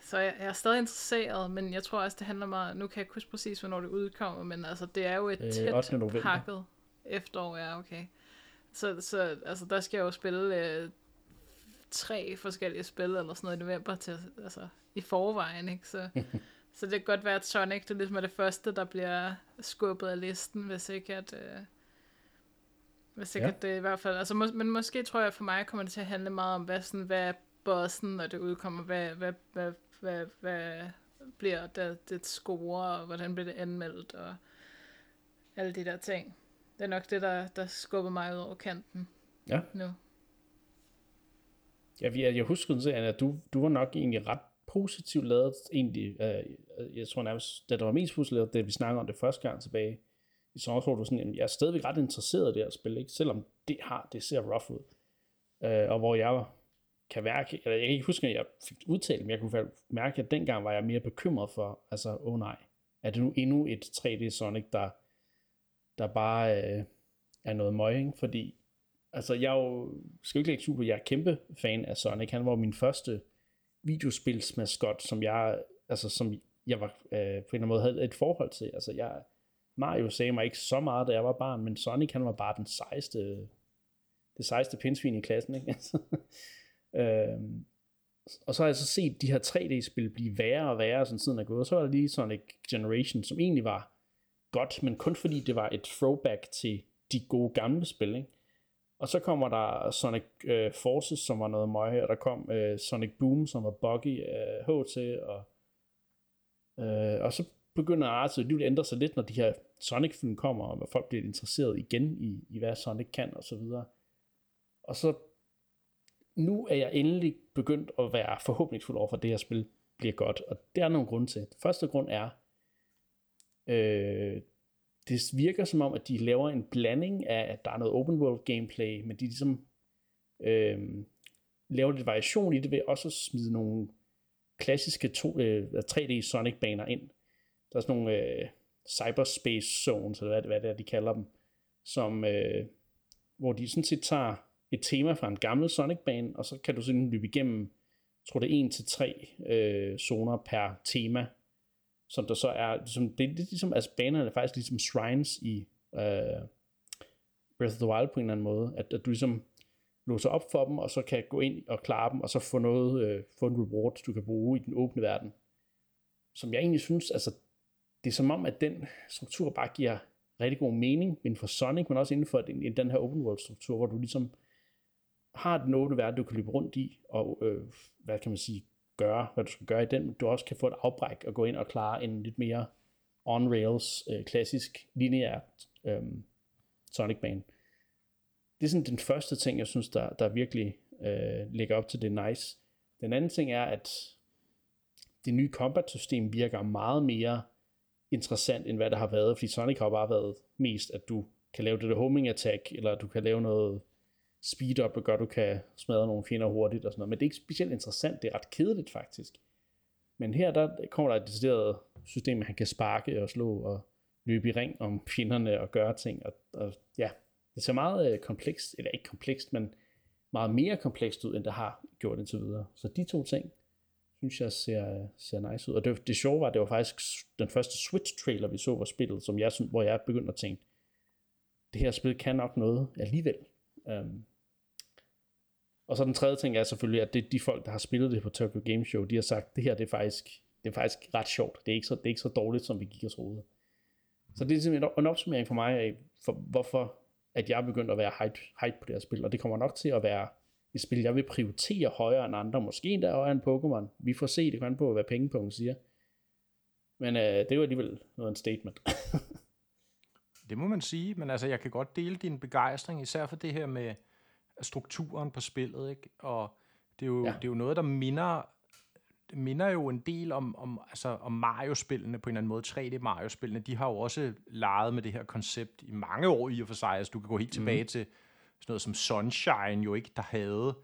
Så jeg, jeg er stadig interesseret, men jeg tror også, det handler meget, nu kan jeg ikke huske præcis, hvornår det udkommer, men altså, det er jo et øh, tæt pakket efterår, ja, okay. Så, så altså, der skal jeg jo spille øh, tre forskellige spil eller sådan noget i november til, altså, i forvejen, ikke? Så, så det kan godt være, at Sonic det ligesom er det første, der bliver skubbet af listen, hvis ikke at, øh, hvis sikkert ja. det i hvert fald. Altså, må, men måske tror jeg for mig kommer det til at handle meget om, hvad, sådan, hvad er bossen, når det udkommer, hvad, hvad, hvad, hvad, hvad bliver det, det score, og hvordan bliver det anmeldt, og alle de der ting. Det er nok det, der, der skubber mig ud over kanten ja. nu. Ja, jeg, jeg husker, at du, du var nok egentlig ret positivt lavet, egentlig, øh, jeg tror nærmest, det der var mest positivt lavet, det vi snakkede om det første gang tilbage, i sommer, tror du sådan, jamen, jeg er stadigvæk ret interesseret i det her spil, ikke? selvom det har, det ser rough ud. Øh, og hvor jeg kan mærke, eller jeg kan ikke huske, at jeg fik udtalt, men jeg kunne mærke, at dengang var jeg mere bekymret for, altså, åh oh nej, er det nu endnu et 3D Sonic, der, der bare øh, er noget møg, ikke? fordi altså, jeg er jo, skal ikke lægge super, jeg er kæmpe fan af Sonic, han var min første videospilsmaskot, som jeg, altså, som jeg var, øh, på en eller anden måde havde et forhold til, altså, jeg, Mario sagde mig ikke så meget, da jeg var barn, men Sonic han var bare den sejeste, det sejeste pindsvin i klassen, ikke? Altså, øhm, og så har jeg så set de her 3D-spil blive værre og værre, som tiden er gået. Og så var der lige Sonic Generation, som egentlig var godt, men kun fordi det var et throwback til de gode gamle spil, ikke? Og så kommer der Sonic øh, Forces, som var noget møg, og der kom øh, Sonic Boom, som var buggy øh, HT, og, øh, og så begynder artet alligevel vil ændre sig lidt, når de her Sonic-film kommer, og folk bliver interesseret igen i, i hvad Sonic kan, og så videre. Og så, nu er jeg endelig begyndt at være forhåbningsfuld over for, at det her spil bliver godt, og det er nogle grunde til. Første grund er, øh, det virker som om, at de laver en blanding af, at der er noget open world gameplay, men de ligesom øh, laver lidt variation i det ved også at smide nogle klassiske to, øh, 3D Sonic baner ind. Der er sådan nogle øh, cyberspace zones, eller hvad, hvad det er, de kalder dem, som, øh, hvor de sådan set tager et tema fra en gammel Sonic-bane, og så kan du sådan løbe igennem, jeg tror det er en til tre øh, zoner per tema, som der så er, ligesom, det er lidt ligesom, altså banerne er faktisk ligesom shrines i øh, Breath of the Wild på en eller anden måde, at, at du ligesom låser op for dem, og så kan gå ind og klare dem, og så få noget, øh, få en reward, du kan bruge i den åbne verden. Som jeg egentlig synes, altså, det er som om, at den struktur bare giver rigtig god mening inden for Sonic, men også inden for den, den her open world struktur, hvor du ligesom har den åbne verden, du kan løbe rundt i, og øh, hvad kan man sige, gøre, hvad du skal gøre i den, du også kan få et afbræk og gå ind og klare en lidt mere on-rails, øh, klassisk, lineær øh, Sonic bane. Det er sådan den første ting, jeg synes, der, der virkelig øh, ligger op til det nice. Den anden ting er, at det nye combat-system virker meget mere interessant, end hvad der har været, fordi Sonic har bare været mest, at du kan lave det der homing attack, eller du kan lave noget speed up, og gør, at du kan smadre nogle fjender hurtigt og sådan noget. Men det er ikke specielt interessant, det er ret kedeligt faktisk. Men her der kommer der et decideret system, at han kan sparke og slå og løbe i ring om fjenderne og gøre ting. Og, og ja, det ser meget øh, komplekst, eller ikke komplekst, men meget mere komplekst ud, end det har gjort indtil videre. Så de to ting, synes jeg ser, ser nice ud. Og det, det sjove var, at det var faktisk den første Switch-trailer, vi så var spillet, som jeg, hvor jeg begyndte at tænke, det her spil kan nok noget alligevel. Um, og så den tredje ting er selvfølgelig, at det de folk, der har spillet det på Tokyo Game Show, de har sagt, det her det er faktisk, det er faktisk ret sjovt. Det er, ikke så, det er ikke så dårligt, som vi gik og troede. Så det er simpelthen en opsummering for mig af, for hvorfor at jeg er begyndt at være hype, hype på det her spil. Og det kommer nok til at være et spil, jeg vil prioritere højere end andre. Måske endda højere end Pokémon. Vi får se, det kan på, hvad pengepunkten siger. Men øh, det er jo alligevel noget en statement. det må man sige, men altså, jeg kan godt dele din begejstring, især for det her med strukturen på spillet, ikke? Og det er jo, ja. det er jo noget, der minder, minder jo en del om, om, altså, om Mario-spillene på en eller anden måde. 3D Mario-spillene, de har jo også leget med det her koncept i mange år i og for sig. Altså, du kan gå helt tilbage mm. til sådan noget som Sunshine jo ikke, der havde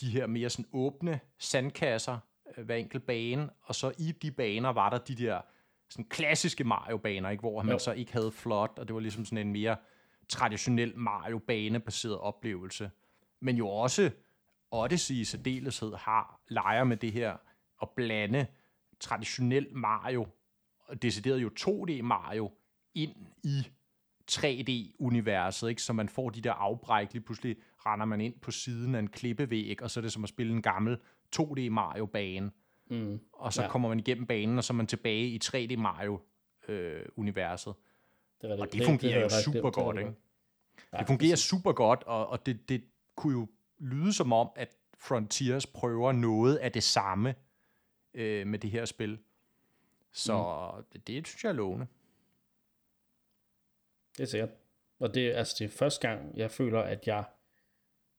de her mere sådan åbne sandkasser øh, hver enkelt bane, og så i de baner var der de der sådan klassiske Mario-baner, ikke, hvor man jo. så ikke havde flot, og det var ligesom sådan en mere traditionel Mario-bane-baseret oplevelse. Men jo også Odyssey i særdeleshed har leger med det her at blande traditionel Mario, og decideret jo 2D Mario, ind i 3D-universet, ikke? så man får de der afbræk, lige pludselig render man ind på siden af en klippevæg, og så er det som at spille en gammel 2D Mario-bane. Mm. Og så ja. kommer man igennem banen, og så er man tilbage i 3D Mario-universet. Øh, det. Og det fungerer det, jo super det, godt, ikke? Det fungerer super godt, og, og det, det kunne jo lyde som om, at Frontiers prøver noget af det samme øh, med det her spil. Så mm. det, det synes jeg er lovende. Det er sikkert. Og det, altså, det er første gang, jeg føler, at jeg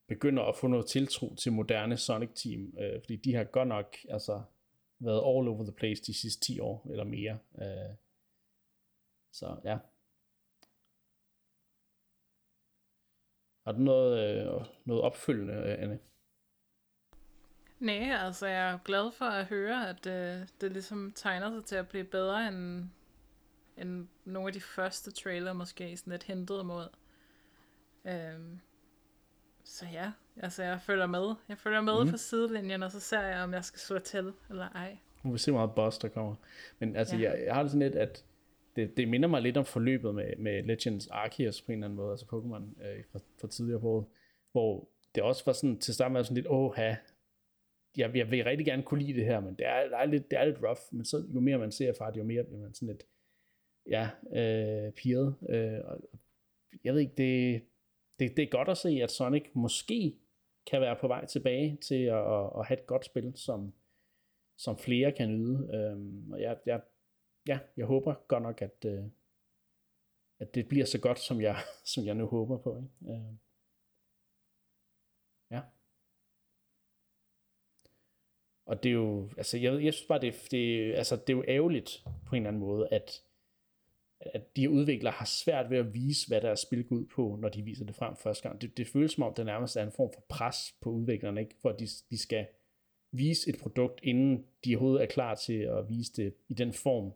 begynder at få noget tiltro til moderne Sonic Team, øh, fordi de har godt nok altså, været all over the place de sidste 10 år eller mere. Øh, så ja. Har du noget, øh, noget opfølgende, Anne? Nej, altså jeg er glad for at høre, at øh, det ligesom tegner sig til at blive bedre end end nogle af de første trailer måske sådan lidt hentet mod. Øhm, så ja, altså jeg følger med. Jeg følger med mm. fra sidelinjen, og så ser jeg, om jeg skal slå til eller ej. Nu vil se meget boss, der kommer. Men altså, ja. jeg, jeg har det sådan lidt, at det, det minder mig lidt om forløbet med, med Legends Arceus på en eller anden måde, altså Pokémon øh, fra, fra tidligere på året, hvor det også var sådan, til starten var sådan lidt, åh, jeg, jeg vil rigtig gerne kunne lide det her, men det er, det er, lidt, det er lidt rough, men så jo mere man ser fra det, jo mere bliver man sådan lidt, ja, øh, piret. Øh, og jeg ved ikke, det, det, det er godt at se, at Sonic måske kan være på vej tilbage til at, at, at have et godt spil, som, som flere kan nyde. Øh, og jeg, jeg, ja, jeg håber godt nok, at, øh, at det bliver så godt, som jeg, som jeg nu håber på. Ikke? Øh, ja. Og det er jo, altså jeg, jeg synes bare, det, det, altså, det er jo ærgerligt på en eller anden måde, at at de udviklere har svært ved at vise, hvad deres spil går ud på, når de viser det frem første gang. Det, det føles som om, det nærmest er en form for pres på udviklerne, ikke? for at de, de skal vise et produkt, inden de overhovedet er klar til at vise det i den form,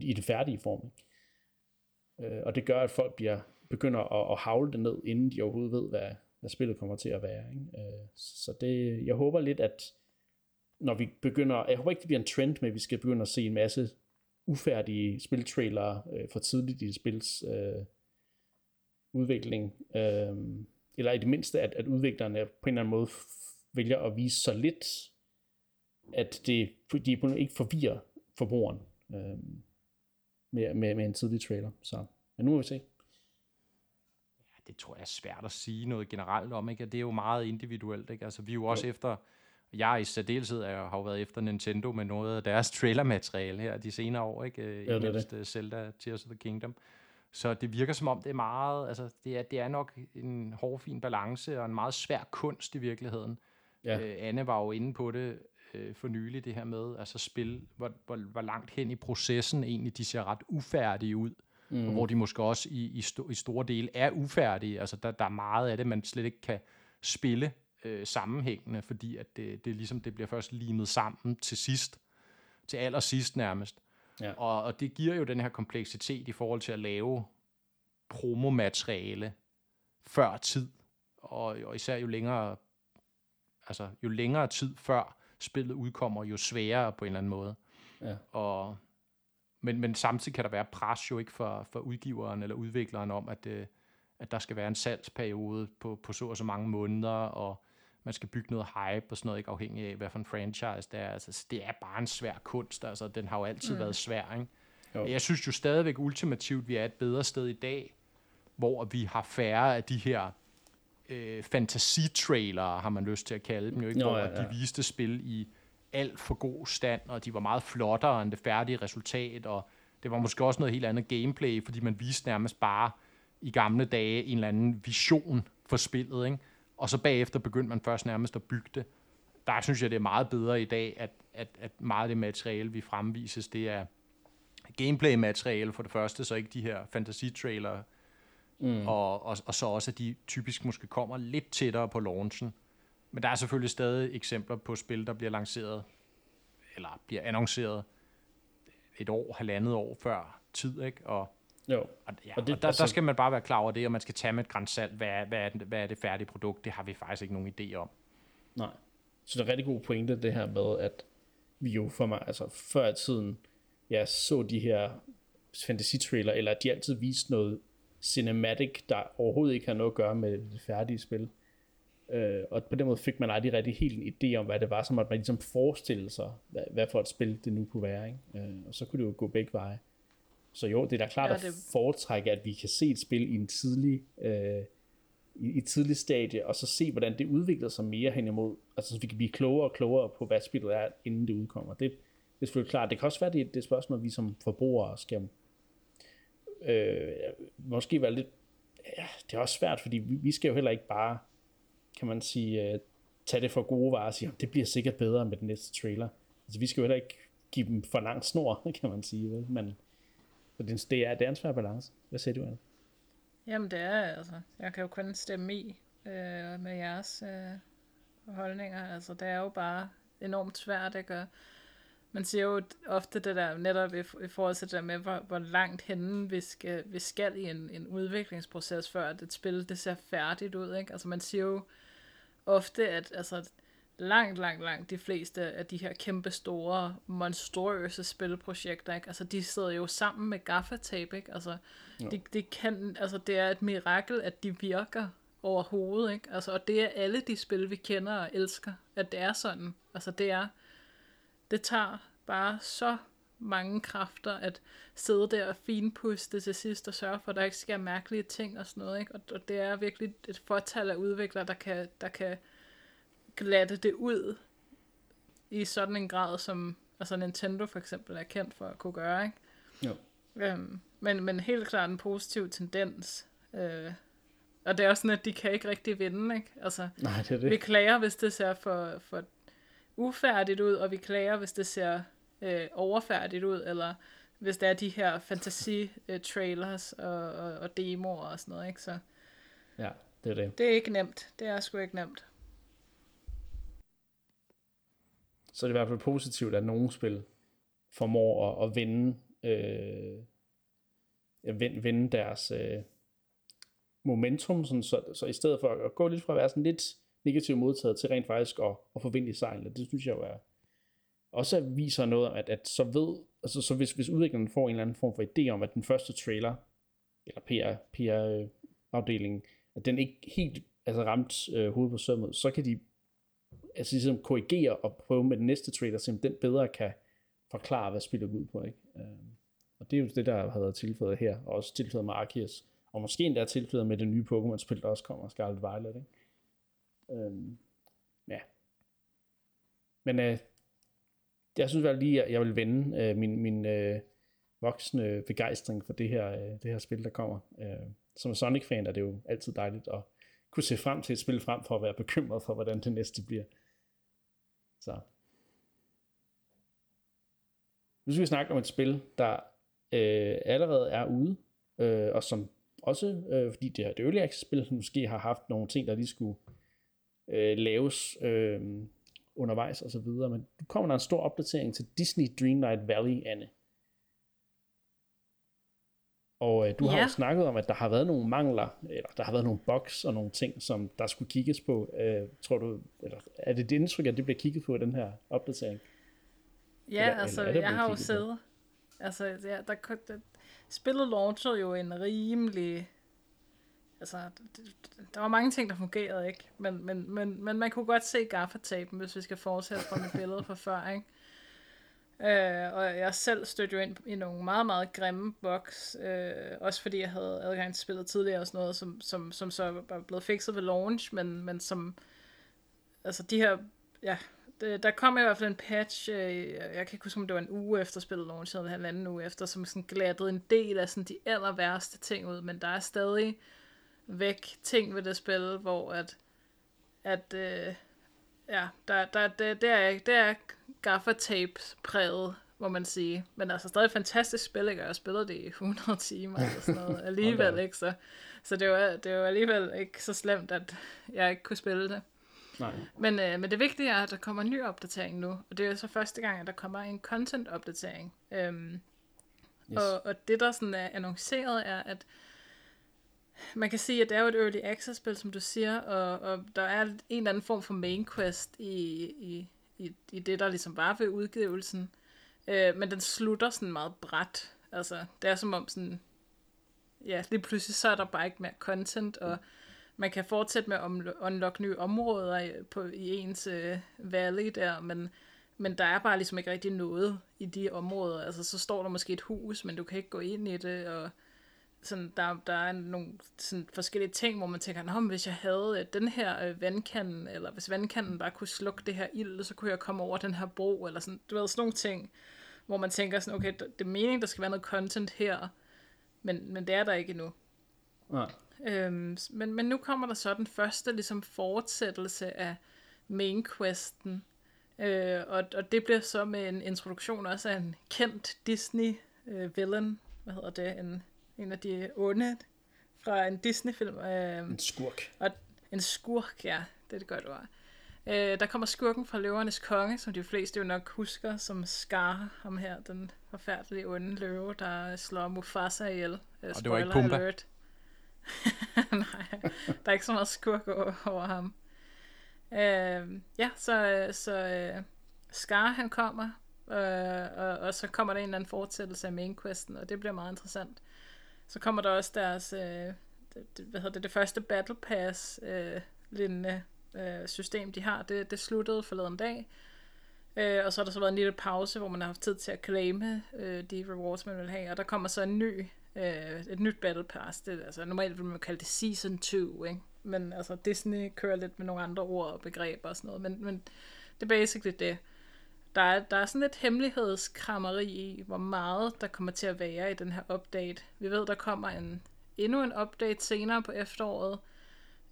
i den færdige form. Øh, og det gør, at folk bliver, begynder at, at havle det ned, inden de overhovedet ved, hvad, hvad spillet kommer til at være. Ikke? Øh, så det, jeg håber lidt, at når vi begynder, jeg håber ikke, det bliver en trend men vi skal begynde at se en masse ufærdige spiltrailere øh, for tidligt i spils øh, udvikling. Øh, eller i det mindste, at, at udviklerne på en eller anden måde vælger at vise så lidt, at det, de ikke forvirrer forbrugeren øh, med, med, med en tidlig trailer. Så men nu må vi se. Ja, det tror jeg er svært at sige noget generelt om, ikke? Det er jo meget individuelt, ikke? Altså, vi er jo også jo. efter, jeg i særdeleshed er, har jo været efter Nintendo med noget af deres trailermateriale her de senere år, ikke? Ja, det er det. Øh, Zelda Tears of the Kingdom. Så det virker som om, det er meget, altså det er, det er nok en hårfin balance og en meget svær kunst i virkeligheden. Ja. Øh, Anne var jo inde på det øh, for nylig, det her med, altså spil, hvor, hvor, hvor langt hen i processen egentlig de ser ret ufærdige ud, mm. og hvor de måske også i, i, sto, i store dele er ufærdige. Altså der, der er meget af det, man slet ikke kan spille øh, sammenhængende, fordi at det, det, ligesom, det bliver først limet sammen til sidst, til allersidst nærmest. Ja. Og, og det giver jo den her kompleksitet i forhold til at lave promomateriale før tid, og, og især jo længere, altså jo længere tid før spillet udkommer, jo sværere på en eller anden måde. Ja. Og, men, men samtidig kan der være pres jo ikke for, for udgiveren eller udvikleren om, at, øh, at der skal være en salgsperiode på, på så og så mange måneder, og man skal bygge noget hype og sådan noget, ikke afhængig af, hvad for en franchise det er. Altså, det er bare en svær kunst, altså den har jo altid mm. været svær, ikke? Jo. Jeg synes jo stadigvæk ultimativt, vi er et bedre sted i dag, hvor vi har færre af de her øh, fantasitrailere, har man lyst til at kalde dem, jo ikke? Nå, hvor ja, ja. de viste spil i alt for god stand, og de var meget flottere end det færdige resultat, og det var måske også noget helt andet gameplay, fordi man viste nærmest bare i gamle dage en eller anden vision for spillet, ikke? og så bagefter begyndte man først nærmest at bygge det. Der synes jeg, det er meget bedre i dag, at, at, at meget af det materiale, vi fremvises, det er gameplay-materiale for det første, så ikke de her fantasy-trailer, mm. og, og, og så også, at de typisk måske kommer lidt tættere på launchen. Men der er selvfølgelig stadig eksempler på spil, der bliver lanceret, eller bliver annonceret et år, halvandet år før tid, ikke? Og, jo. Og, ja, og, det, og der, altså, der skal man bare være klar over det, og man skal tage med et grænsalt, hvad, hvad, er, hvad er det færdige produkt, det har vi faktisk ikke nogen idé om. Nej. Så det er en rigtig god pointe, det her med, at vi jo for mig, altså før i tiden, ja, så de her fantasy-trailer, eller at de altid viste noget cinematic, der overhovedet ikke har noget at gøre med det færdige spil. Øh, og på den måde fik man aldrig rigtig helt en idé om, hvad det var, som at man ligesom forestille sig, hvad, hvad for et spil det nu kunne være. Ikke? Øh, og så kunne det jo gå begge veje. Så jo, det er da klart ja, det... at foretrække, at vi kan se et spil i en tidlig, øh, i, i et tidligt stadie, og så se, hvordan det udvikler sig mere hen imod, altså så vi kan blive klogere og klogere på, hvad spillet er, inden det udkommer. Det, det er selvfølgelig klart. Det kan også være, det er det spørgsmål, vi som forbrugere skal øh, måske være lidt, ja, det er også svært, fordi vi, vi skal jo heller ikke bare, kan man sige, øh, tage det for gode varer og sige, det bliver sikkert bedre med den næste trailer. Altså vi skal jo heller ikke give dem for lang snor, kan man sige, vel? men så det, det, er, det er en svær balance. Hvad siger du, Anna? Jamen det er, altså, jeg kan jo kun stemme i øh, med jeres øh, holdninger. Altså det er jo bare enormt svært, ikke? Man siger jo ofte det der netop i, i forhold til det der med, hvor, hvor langt henne vi skal, vi skal i en, en udviklingsproces, før at et spil det ser færdigt ud. Ikke? Altså man siger jo ofte, at altså, langt, langt, langt de fleste af de her kæmpe store, monstrøse spilprojekter, ikke? Altså, de sidder jo sammen med gaffatape, ikke? Altså, ja. de, de kan, altså, det er et mirakel, at de virker overhovedet, ikke? Altså, og det er alle de spil, vi kender og elsker, at det er sådan. Altså, det er, det tager bare så mange kræfter at sidde der og finpuste til sidst og sørge for, at der ikke sker mærkelige ting og sådan noget, ikke? Og, og det er virkelig et fortal af udviklere, der kan, der kan glatte det ud i sådan en grad, som altså Nintendo for eksempel er kendt for at kunne gøre, ikke? Jo. Øhm, men, men helt klart en positiv tendens. Øh, og det er også sådan, at de kan ikke rigtig vinde, ikke? Altså, Nej, det er det. Vi klager, hvis det ser for, for ufærdigt ud, og vi klager, hvis det ser øh, overfærdigt ud, eller hvis der er de her fantasi-trailers og, og, og demoer og sådan noget, ikke? Så ja, det er det. Det er ikke nemt. Det er sgu ikke nemt. Så det er i hvert fald positivt, at nogle spil formår at, at vinde, øh, vinde, vinde deres øh, momentum, sådan, så, så i stedet for at gå lidt fra at være sådan lidt negativt modtaget til rent faktisk at, at få vind i sejlet, det synes jeg jo er, også viser noget, at, at så ved, altså så hvis, hvis udvikleren får en eller anden form for idé om, at den første trailer, eller PR, PR-afdelingen, øh, at den ikke helt altså ramt øh, hovedet på sømmet, så kan de altså ligesom korrigere og prøve med den næste trailer, så den bedre kan forklare, hvad spillet går ud på. Ikke? Øh, og det er jo det, der har været tilføjet her, og også tilføjet med Arceus, og måske endda tilføjet med det nye Pokémon-spil, der også kommer, Scarlet Violet. Ikke? Øhm, ja. Men øh, jeg synes vel lige, at jeg vil vende øh, min, min øh, voksne begejstring for det her, øh, det her spil, der kommer. Øh, som Sonic-fan er det jo altid dejligt at kunne se frem til et spil frem for at være bekymret for, hvordan det næste bliver. Så. Nu skal vi snakke om et spil, der øh, allerede er ude, øh, og som også, øh, fordi det er et early access spil, som måske har haft nogle ting, der lige skulle øh, laves øh, undervejs og så videre. Men nu kommer der en stor opdatering til Disney Dreamlight Valley, Anne. Og øh, du ja. har jo snakket om, at der har været nogle mangler, eller der har været nogle bugs og nogle ting, som der skulle kigges på. Øh, tror du, eller er det dit indtryk, at det bliver kigget på i den her opdatering? Ja, eller, altså, eller jeg har jo siddet. Altså, ja, der, der, spillet launchede jo en rimelig altså, der var mange ting, der fungerede ikke, men, men, men, men man kunne godt se gaffatapen, hvis vi skal fortsætte fra mit billede fra før, ikke? Øh, og jeg selv stødte jo ind i nogle meget, meget grimme boks, øh, også fordi jeg havde adgang til spillet tidligere og sådan noget, som, som, som så var blevet fikset ved launch, men, men som, altså de her, ja, det, der kom i hvert fald en patch, øh, jeg kan ikke huske, om det var en uge efter spillet launch, eller en halvanden uge efter, som sådan glattede en del af sådan de aller værste ting ud, men der er stadig væk ting ved det spil, hvor at, at øh, ja, der, der, det, det er, det er gaffatape præget, må man sige. Men altså stadig et fantastisk spil, ikke? Jeg spiller det i 100 timer eller sådan noget alligevel, ikke? Så, så det, var, det var alligevel ikke så slemt, at jeg ikke kunne spille det. Nej. Men, øh, men det vigtige er, at der kommer en ny opdatering nu, og det er så første gang, at der kommer en content-opdatering. Øhm, yes. og, og det, der sådan er annonceret, er, at man kan sige, at det er jo et early access spil, som du siger, og, og der er en eller anden form for main quest i, i, i, i det, der ligesom var ved udgivelsen. Øh, men den slutter sådan meget bræt. Altså, det er som om sådan, ja, lige pludselig så er der bare ikke mere content, og man kan fortsætte med at unlock nye områder på, i ens øh, valley der, men, men der er bare ligesom ikke rigtig noget i de områder. Altså, så står der måske et hus, men du kan ikke gå ind i det, og sådan, der, der er nogle sådan, forskellige ting, hvor man tænker, Nå, hvis jeg havde øh, den her øh, vandkanden, eller hvis vandkanden bare kunne slukke det her ild, så kunne jeg komme over den her bro, eller sådan, du ved, sådan nogle ting, hvor man tænker sådan, okay, det er meningen, der skal være noget content her, men, men det er der ikke endnu. Nej. Øhm, men, men nu kommer der så den første ligesom fortsættelse af main questen, øh, og, og det bliver så med en introduktion også af en kendt Disney øh, villain, hvad hedder det, en en af de onde fra en Disney-film. Øh, en skurk. Og en skurk, ja, det er det godt ord. Øh, der kommer skurken fra Løvernes Konge, som de fleste jo nok husker, som Scar, ham her, den forfærdelige onde løve, der slår Mufasa ihjel. Øh, og det var ikke Pumba. Alert. Nej, der er ikke så meget skurk over, over ham. Øh, ja, så, så øh, Scar han kommer, øh, og, og så kommer der en eller anden fortsættelse af main questen, og det bliver meget interessant. Så kommer der også deres, øh, det, hvad hedder det, det første Battle Pass øh, lignende øh, system, de har. Det, det sluttede forleden dag. Øh, og så har der så været en lille pause, hvor man har haft tid til at claime øh, de rewards, man vil have. Og der kommer så en ny, øh, et nyt Battle Pass. Det, altså, normalt vil man kalde det Season 2, ikke? Men altså, Disney kører lidt med nogle andre ord og begreber og sådan noget. Men, men det er basically det der er, der er sådan lidt hemmelighedskrammeri i, hvor meget der kommer til at være i den her update. Vi ved, der kommer en, endnu en update senere på efteråret,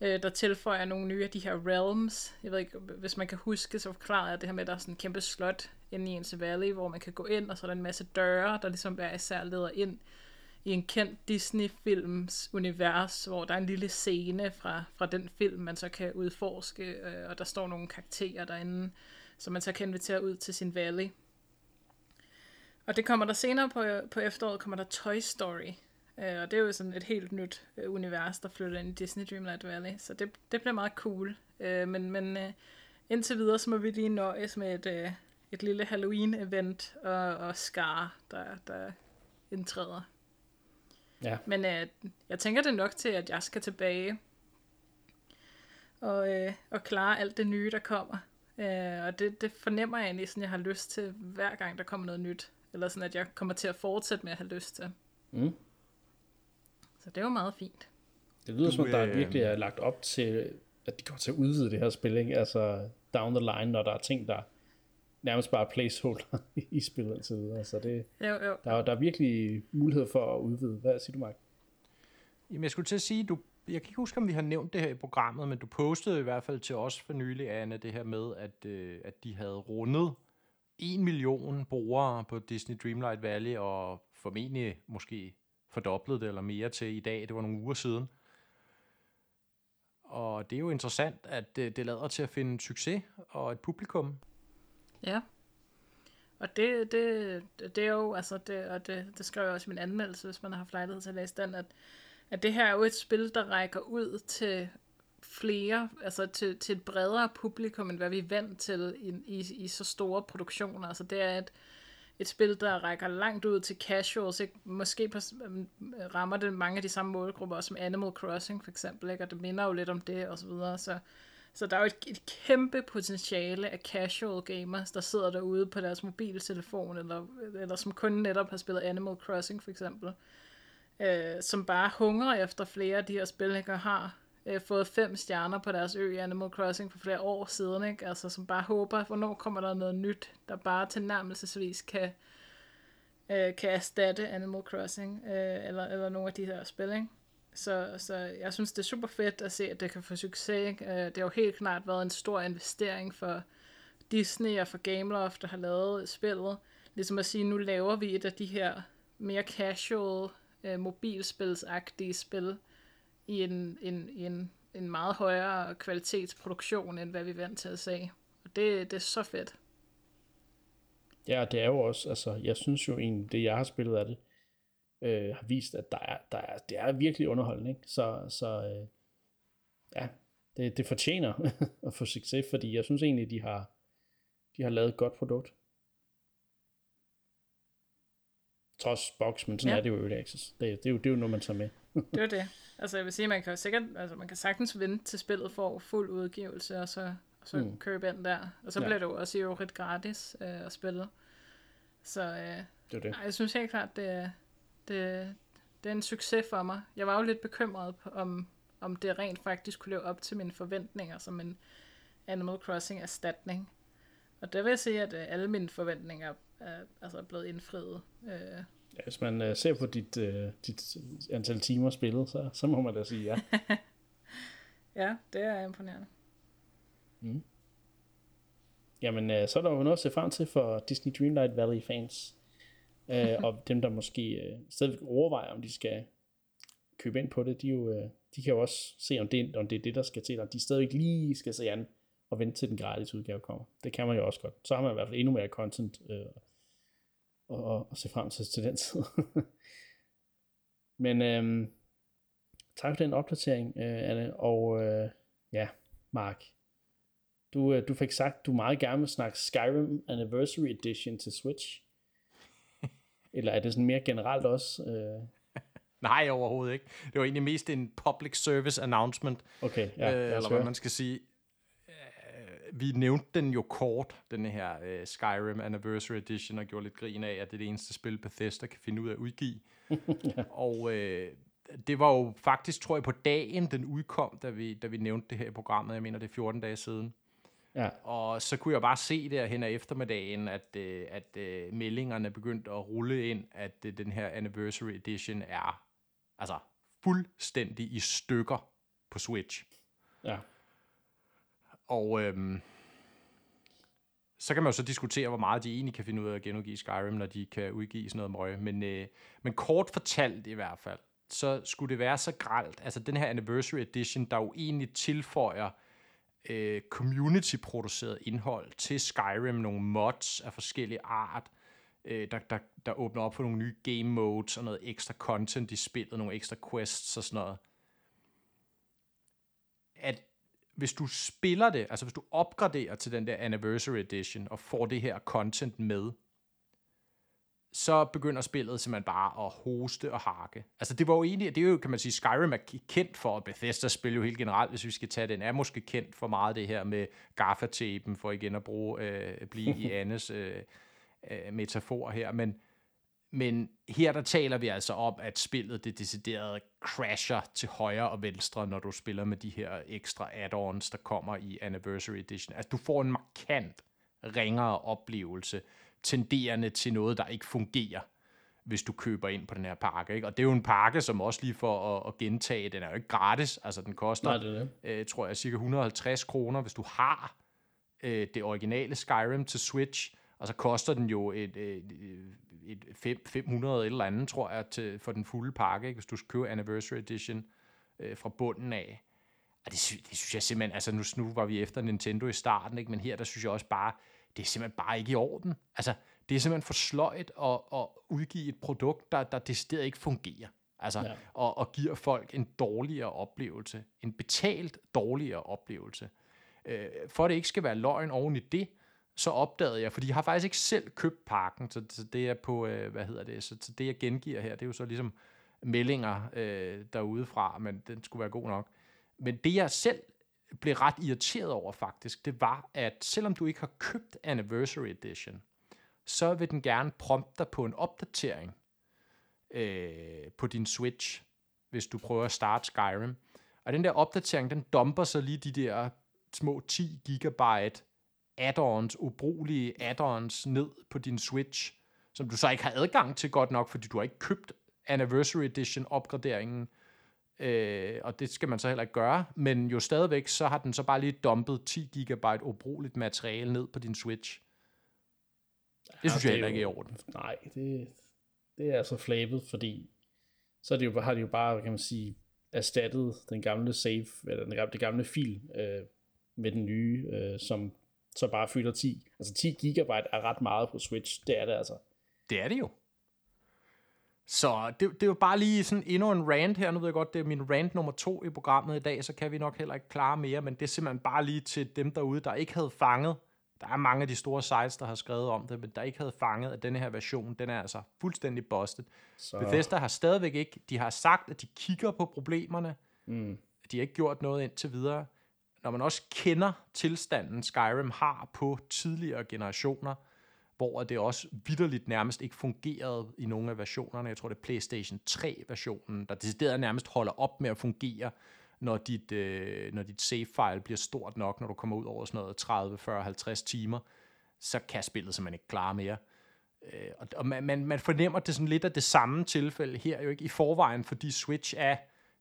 øh, der tilføjer nogle nye af de her realms. Jeg ved ikke, hvis man kan huske, så forklarer jeg det her med, at der er sådan en kæmpe slot inde i ens valley, hvor man kan gå ind, og så er der en masse døre, der ligesom hver især leder ind i en kendt Disney-films univers, hvor der er en lille scene fra, fra den film, man så kan udforske, øh, og der står nogle karakterer derinde som man så kan invitere ud til sin valley. Og det kommer der senere på, på efteråret, kommer der Toy Story. Uh, og det er jo sådan et helt nyt uh, univers, der flytter ind i Disney Dreamlight Valley. Så det, det bliver meget cool. Uh, men men uh, indtil videre, så må vi lige nøjes med et, uh, et lille Halloween-event og, og Scar, der, der indtræder. Ja. Men uh, jeg tænker det nok til, at jeg skal tilbage og, øh, og klare alt det nye, der kommer. Øh, og det, det fornemmer jeg egentlig, sådan jeg har lyst til, hver gang der kommer noget nyt. Eller sådan, at jeg kommer til at fortsætte med at have lyst til. Mm. Så det var meget fint. Det lyder Du, som, at der øh, virkelig er lagt op til, at de kommer til at udvide det her spil, ikke? Altså down the line, når der er ting, der nærmest bare er placeholder i spillet og så videre. Så det, Jo, jo. der, er, der er virkelig mulighed for at udvide. Hvad siger du, Mark? Jamen, jeg skulle til at sige, du, jeg kan ikke huske, om vi har nævnt det her i programmet, men du postede i hvert fald til os for nylig, Anne, det her med, at, øh, at de havde rundet en million brugere på Disney Dreamlight Valley, og formentlig måske fordoblet det eller mere til i dag. Det var nogle uger siden. Og det er jo interessant, at det, det lader til at finde succes og et publikum. Ja. Og det, det, det er jo, altså det, og det, det skrev jeg også i min anmeldelse, hvis man har haft lejlighed til at læse den, at, at det her er jo et spil, der rækker ud til flere, altså til, til et bredere publikum, end hvad vi er vant til i, i, i så store produktioner. Altså det er et, et spil, der rækker langt ud til casuals, ikke? Måske på, mm, rammer det mange af de samme målgrupper, som Animal Crossing for eksempel, ikke? og det minder jo lidt om det, og så videre, så så der er jo et, et kæmpe potentiale af casual gamers, der sidder derude på deres mobiltelefon, eller, eller som kun netop har spillet Animal Crossing for eksempel, øh, øh, som bare hungrer efter flere af de her spil, ikke, og har øh, fået fem stjerner på deres ø i Animal Crossing for flere år siden, ikke? Altså, som bare håber, hvornår kommer der noget nyt, der bare tilnærmelsesvis kan, øh, kan erstatte Animal Crossing, øh, eller, eller nogle af de her spil, ikke? Så, så jeg synes, det er super fedt at se, at det kan få succes. Ikke? Øh, Det har jo helt klart været en stor investering for Disney og for Gameloft, der har lavet spillet. Ligesom at sige, nu laver vi et af de her mere casual, øh, mobilspilsagtige spil i en, en, en, en meget højere kvalitetsproduktion, end hvad vi er vant til at se. Og det, det er så fedt. Ja, det er jo også, altså, jeg synes jo egentlig, det jeg har spillet af det, øh, har vist, at der er, der er, det er virkelig underholdende, ikke? Så, så øh, ja, det, det fortjener at få succes, fordi jeg synes egentlig, de har, de har lavet et godt produkt. Trods box, men sådan Ja. er det jo Early Access. Det, det, er jo, det er jo noget, man tager med. Det er det. Altså jeg vil sige, man kan jo sikkert, altså man kan sagtens vente til spillet får fuld udgivelse, og så, og så mm. Købe ind der. Og så Ja. bliver det jo også i øvrigt gratis øh, at spille. Så øh, Det er det. jeg synes helt klart, det, er- det, det er en succes for mig. Jeg var jo lidt bekymret på, om, om det rent faktisk kunne leve op til mine forventninger som en Animal Crossing erstatning. Og der vil jeg sige, at øh, alle mine forventninger er altså blevet indfriet. Øh, Ja, hvis man øh, ser på dit, øh, dit antal timer spillet, så, så må man da sige ja. ja, det er imponerende. Jamen, øh, så er der jo noget at se frem til for Disney Dreamlight Valley fans. Øh, og dem, der måske øh, stadigvæk overvejer, om de skal købe ind på det, de, er jo, øh, de kan jo også se, om det, om det er det, der skal til, og de stadigvæk lige skal se an og vente til den gratis udgave kommer. Det kan man jo også godt. Så har man i hvert fald endnu mere content øh, og, og, se frem til til den tid. Men øh, tak for den opdatering, øh, Anne. Og øh, ja, Mark, du, øh, du fik sagt, du meget gerne vil snakke Skyrim Anniversary Edition til Switch. Eller er det sådan mere generelt også? Øh, Nej, overhovedet ikke. Det var egentlig mest en public service announcement, okay, ja, øh, eller hvad man skal sige. Vi nævnte den jo kort, den her øh, Skyrim Anniversary Edition, og gjorde lidt grin af, at det er det eneste spil, Bethesda kan finde ud af at udgive. Og øh, det var jo faktisk, tror jeg, på dagen, den udkom, da vi, da vi nævnte det her i programmet. Jeg mener, det er 14 dage siden. Ja, Og så kunne jeg bare se der hen ad eftermiddagen, at, øh, at øh, meldingerne begyndte at rulle ind, at øh, den her Anniversary Edition er altså fuldstændig i stykker på Switch. ja. Og øhm, så kan man jo så diskutere, hvor meget de egentlig kan finde ud af at genudgive Skyrim, når de kan udgive sådan noget møg. Men, øh, men kort fortalt i hvert fald, så skulle det være så gralt. Altså den her Anniversary Edition, der jo egentlig tilføjer øh, community-produceret indhold til Skyrim, nogle mods af forskellige art, øh, der, der, der åbner op for nogle nye game modes og noget ekstra content i spillet, nogle ekstra quests og sådan noget. At hvis du spiller det, altså hvis du opgraderer til den der Anniversary Edition og får det her content med, så begynder spillet simpelthen bare at hoste og hakke. Altså det var jo egentlig, det er jo, kan man sige, Skyrim er kendt for, og Bethesda spil jo helt generelt, hvis vi skal tage den, er måske kendt for meget det her med gaffatapen, for igen at bruge, øh, blive i Annes øh, øh, metafor her, men, men her der taler vi altså om, at spillet det deciderede crasher til højre og venstre, når du spiller med de her ekstra add-ons, der kommer i Anniversary Edition. Altså du får en markant ringere oplevelse, tenderende til noget, der ikke fungerer, hvis du køber ind på den her pakke. Ikke? Og det er jo en pakke, som også lige for at, at gentage, den er jo ikke gratis. Altså den koster, Nej, det det. Øh, tror jeg, cirka 150 kroner, hvis du har øh, det originale Skyrim til Switch. Og så koster den jo et, et, et, et 500 eller andet, tror jeg, til, for den fulde pakke, ikke? hvis du skal købe Anniversary Edition øh, fra bunden af. Og det, sy- det synes jeg simpelthen, altså nu, nu var vi efter Nintendo i starten, ikke? men her der synes jeg også bare, det er simpelthen bare ikke i orden. Altså, det er simpelthen for sløjt at, at udgive et produkt, der, der decideret ikke fungerer. Altså, ja. og, og giver folk en dårligere oplevelse. En betalt dårligere oplevelse. Øh, for at det ikke skal være løgn oven i det, så opdagede jeg, fordi jeg har faktisk ikke selv købt pakken, så, så det er på, øh, hvad hedder det, så, så det jeg gengiver her, det er jo så ligesom meldinger øh, derude fra, men den skulle være god nok. Men det jeg selv blev ret irriteret over faktisk, det var, at selvom du ikke har købt Anniversary Edition, så vil den gerne prompte dig på en opdatering øh, på din Switch, hvis du prøver at starte Skyrim. Og den der opdatering, den dumper så lige de der små 10 gigabyte add-ons, ubrugelige add-ons ned på din Switch, som du så ikke har adgang til godt nok, fordi du har ikke købt Anniversary Edition opgraderingen, øh, og det skal man så heller ikke gøre, men jo stadigvæk, så har den så bare lige dumpet 10 GB ubrugeligt materiale ned på din Switch. Det ja, synes jeg heller ikke er i orden. Nej, det, det er altså flabet, fordi så er det jo, har de jo bare, kan man sige, erstattet den gamle save, eller den gamle, det gamle fil øh, med den nye, øh, som så bare fylder 10. Altså 10 gigabyte er ret meget på Switch, det er det altså. Det er det jo. Så det, det er jo bare lige sådan endnu en rant her. Nu ved jeg godt, det er min rant nummer to i programmet i dag, så kan vi nok heller ikke klare mere, men det er simpelthen bare lige til dem derude, der ikke havde fanget. Der er mange af de store sites, der har skrevet om det, men der ikke havde fanget, at denne her version, den er altså fuldstændig busted. Så. Bethesda har stadigvæk ikke, de har sagt, at de kigger på problemerne. Mm. De har ikke gjort noget indtil videre. Når man også kender tilstanden, Skyrim har på tidligere generationer, hvor det også vidderligt nærmest ikke fungerede i nogle af versionerne. Jeg tror, det er PlayStation 3-versionen, der decideret nærmest holder op med at fungere, når dit, øh, når dit save-file bliver stort nok, når du kommer ud over sådan noget 30, 40, 50 timer, så kan spillet simpelthen ikke klare mere. Øh, og man, man, man fornemmer det sådan lidt af det samme tilfælde her, jo ikke i forvejen, fordi Switch er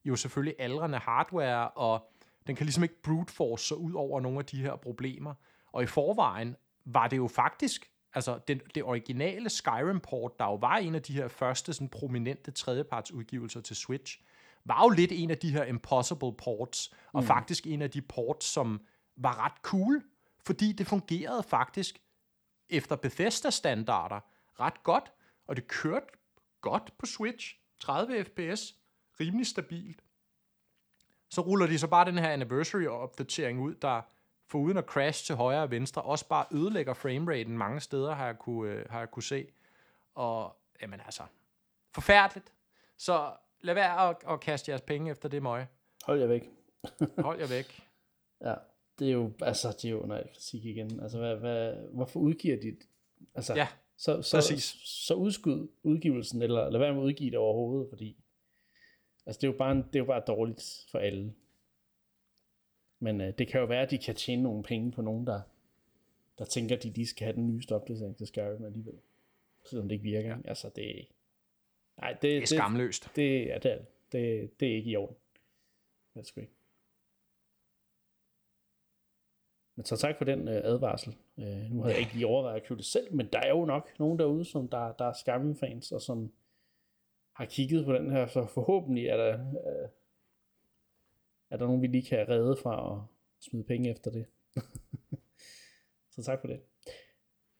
jo selvfølgelig aldrende hardware, og den kan ligesom ikke brute force sig ud over nogle af de her problemer. Og i forvejen var det jo faktisk altså det, det originale Skyrim-port, der jo var en af de her første sådan prominente tredjepartsudgivelser til Switch, var jo lidt en af de her impossible ports, og mm. faktisk en af de ports, som var ret cool, fordi det fungerede faktisk efter Bethesda-standarder ret godt, og det kørte godt på Switch, 30 fps, rimelig stabilt. Så ruller de så bare den her anniversary-opdatering ud, der for uden at crash til højre og venstre, også bare ødelægger frameraten mange steder, har jeg kunne, øh, har jeg kunne se. Og, jamen altså, forfærdeligt. Så lad være at, at kaste jeres penge efter det møg. Hold jer væk. Hold jer væk. Ja, det er jo, altså, det er jo under kritik igen. Altså, hvad, hvad, hvorfor udgiver de Altså, ja, så, så, præcis. Så, så udskud udgivelsen, eller lad være med at udgive det overhovedet, fordi altså, det, er jo bare, det er jo bare dårligt for alle. Men øh, det kan jo være, at de kan tjene nogle penge på nogen, der, der tænker, at de lige skal have den nye opdatering til Skyrim alligevel. Selvom det ikke virker. Ja. Altså, det, nej, det, det er skamløst. Det, det, ja, det er det. Det, er ikke i orden. Det er sgu ikke. Men så tak for den øh, advarsel. Øh, nu har jeg ikke lige overvejet at købe det selv, men der er jo nok nogen derude, som der, der er Skyrim-fans, og som har kigget på den her, så forhåbentlig er der, øh, er der nogen, vi lige kan redde fra at smide penge efter det. så tak for det.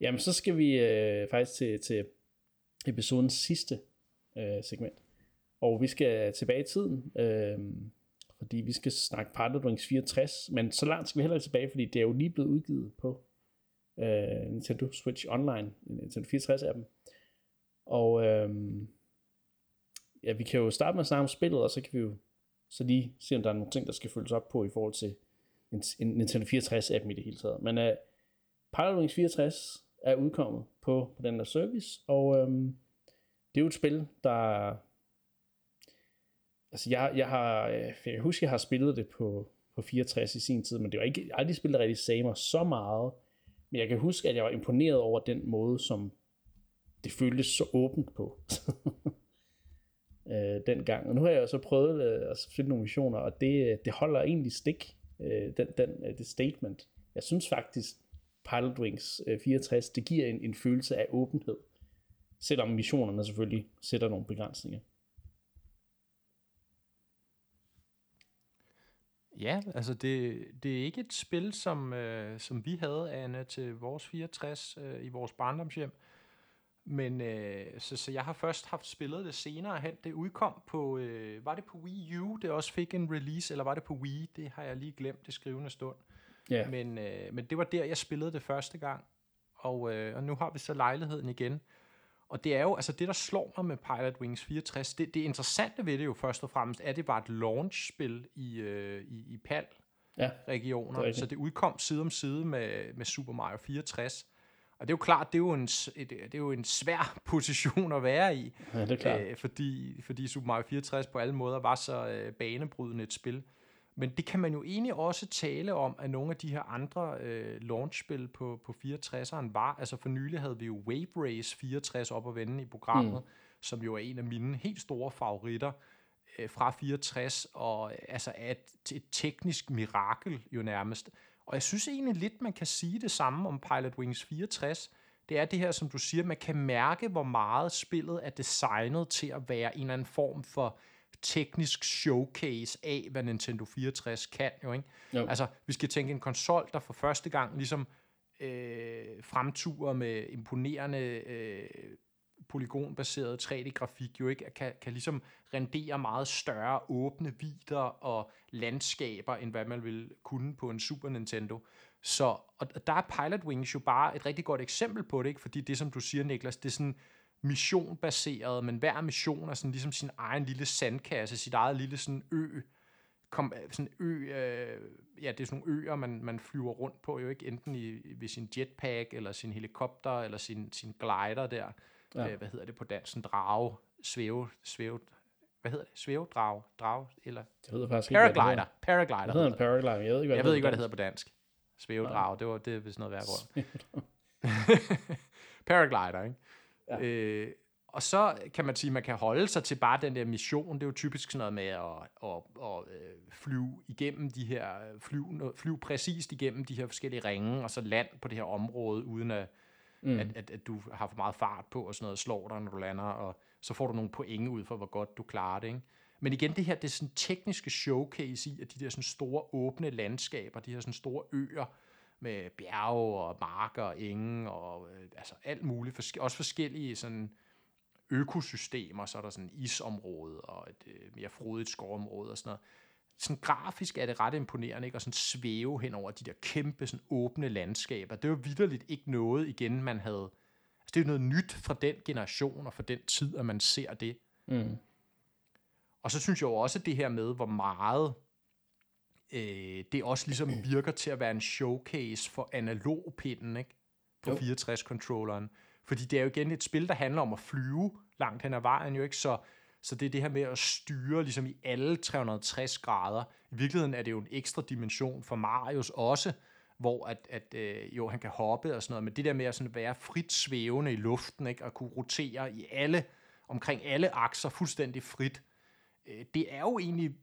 Jamen, så skal vi øh, faktisk til, til episodens sidste øh, segment. Og vi skal tilbage i tiden, øh, fordi vi skal snakke Partner 64, men så langt skal vi heller ikke tilbage, fordi det er jo lige blevet udgivet på øh, Nintendo Switch Online, Nintendo 64-appen. Og øh, ja, vi kan jo starte med at snakke om spillet, og så kan vi jo så lige se, om der er nogle ting, der skal følges op på i forhold til en, en Nintendo 64-appen i det hele taget. Men uh, Pilot Wings 64 er udkommet på, på den der service, og øhm, det er jo et spil, der... Altså, jeg, jeg har... Øh, jeg kan huske, jeg har spillet det på, på 64 i sin tid, men det var ikke jeg har aldrig spillet, rigtig Samer så meget. Men jeg kan huske, at jeg var imponeret over den måde, som det føltes så åbent på. øh, dengang. Og nu har jeg jo så prøvet øh, at finde nogle missioner, og det, øh, det holder egentlig stik, øh, den, den, øh, det statement. Jeg synes faktisk, Pilot Wings øh, 64, det giver en, en følelse af åbenhed, selvom missionerne selvfølgelig sætter nogle begrænsninger. Ja, altså det, det er ikke et spil, som, øh, som vi havde, Anna, til vores 64 øh, i vores barndomshjem. Men øh, så, så jeg har først haft spillet det senere hen. Det udkom på, øh, var det på Wii U, det også fik en release, eller var det på Wii? Det har jeg lige glemt det skrivende stund. Ja, Men, øh, men det var der, jeg spillede det første gang. Og, øh, og nu har vi så lejligheden igen. Og det er jo, altså det der slår mig med Pilot Wings 64, det, det interessante ved det jo først og fremmest, er, at det var et launch-spil i, øh, i, i PAL ja, Det så det udkom side om side med, med Super Mario 64. Og det er jo klart, det er jo en, det er jo en svær position at være i, ja det er klart. øh, fordi, fordi Super Mario 64 på alle måder var så øh, banebrydende et spil. Men det kan man jo egentlig også tale om, at nogle af de her andre øh, launchspil på, på 64'eren var. Altså for nylig havde vi jo Wave Race 64 op at vende i programmet, mm. som jo er en af mine helt store favoritter øh, fra 64, og øh, altså er et, et teknisk mirakel jo nærmest. Og jeg synes egentlig lidt, man kan sige det samme om Pilot Wings 64. Det er det her, som du siger, man kan mærke, hvor meget spillet er designet til at være en eller anden form for teknisk showcase af, hvad Nintendo 64 kan jo, ikke? Jo. Altså, vi skal tænke en konsol, der for første gang ligesom øh, fremturer med imponerende øh, polygonbaseret 3D-grafik jo ikke kan, kan ligesom rendere meget større åbne vider og landskaber, end hvad man ville kunne på en Super Nintendo. Så og der er Pilot Wings jo bare et rigtig godt eksempel på det, ikke? fordi det, som du siger, Niklas, det er sådan missionbaseret, men hver mission er sådan ligesom sin egen lille sandkasse, sit eget lille sådan ø, kom, sådan ø, øh, ja, det er sådan nogle øer, man, man flyver rundt på, jo ikke enten i, ved sin jetpack, eller sin helikopter, eller sin, sin glider der, Ja. øh, hvad hedder det på dansk, en drage, svæve, svæve, hvad hedder det, svævedrag, drag, eller Det hedder faktisk ikke, paraglider, hedder. paraglider, Det hedder en paraglider. Jeg ved ikke, hvad Jeg det ved ikke, hvad det hedder på dansk. Svævedrag, det var det er vist noget værd grund. Paraglider, ikke? Ja. Øh, og så kan man sige, at man kan holde sig til bare den der mission. Det er jo typisk sådan noget med at, at, at, øh, flyve igennem de her, flyve, flyve præcist igennem de her forskellige ringe, og så land på det her område, uden at, mm. at, at, at du har for meget fart på og sådan noget, slår dig, når du lander, og så får du nogle point ud for, hvor godt du klarer det. Ikke? Men igen, det her, det er sådan tekniske showcase i, at de der sådan store åbne landskaber, de her sådan store øer, med bjerge og marker og enge og øh, altså alt muligt. Forske- også forskellige sådan økosystemer, så er der sådan isområde og et øh, mere frodigt skovområde og sådan noget. Sådan grafisk er det ret imponerende, ikke? Og sådan svæve hen over de der kæmpe sådan åbne landskaber. Det var vidderligt ikke noget igen, man havde... Altså, det er jo noget nyt fra den generation og fra den tid, at man ser det. Mm. Og så synes jeg jo også, at det her med, hvor meget øh, det også ligesom virker til at være en showcase for analogpinden, ikke? På Jo. 64-controlleren. Fordi det er jo igen et spil, der handler om at flyve langt hen ad vejen, jo ikke? Så, så det er det her med at styre ligesom i alle 360 grader. I virkeligheden er det jo en ekstra dimension for Marius også, hvor at, at øh, jo, han kan hoppe og sådan noget, men det der med at sådan være frit svævende i luften, ikke? Og kunne rotere i alle, omkring alle akser fuldstændig frit, øh, det er jo egentlig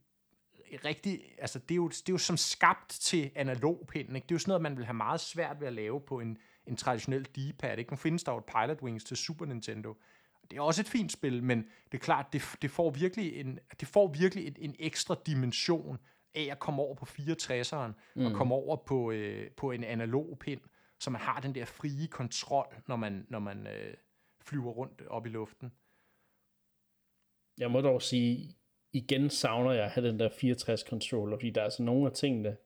rigtig, altså det er jo, det er jo som skabt til analogpinden, ikke? Det er jo sådan noget, man vil have meget svært ved at lave på en, en traditionel D-pad, ikke? Nu findes der jo et Pilot Wings til Super Nintendo. Det er også et fint spil, men det er klart, det, det får virkelig en, det får virkelig en, en ekstra dimension af at komme over på 64'eren, mm. og komme over på, øh, på en analog pind, så man har den der frie kontrol, når man, når man øh, flyver rundt op i luften. Jeg må dog sige, igen savner jeg at have den der 64 controller, fordi der er altså nogle af tingene,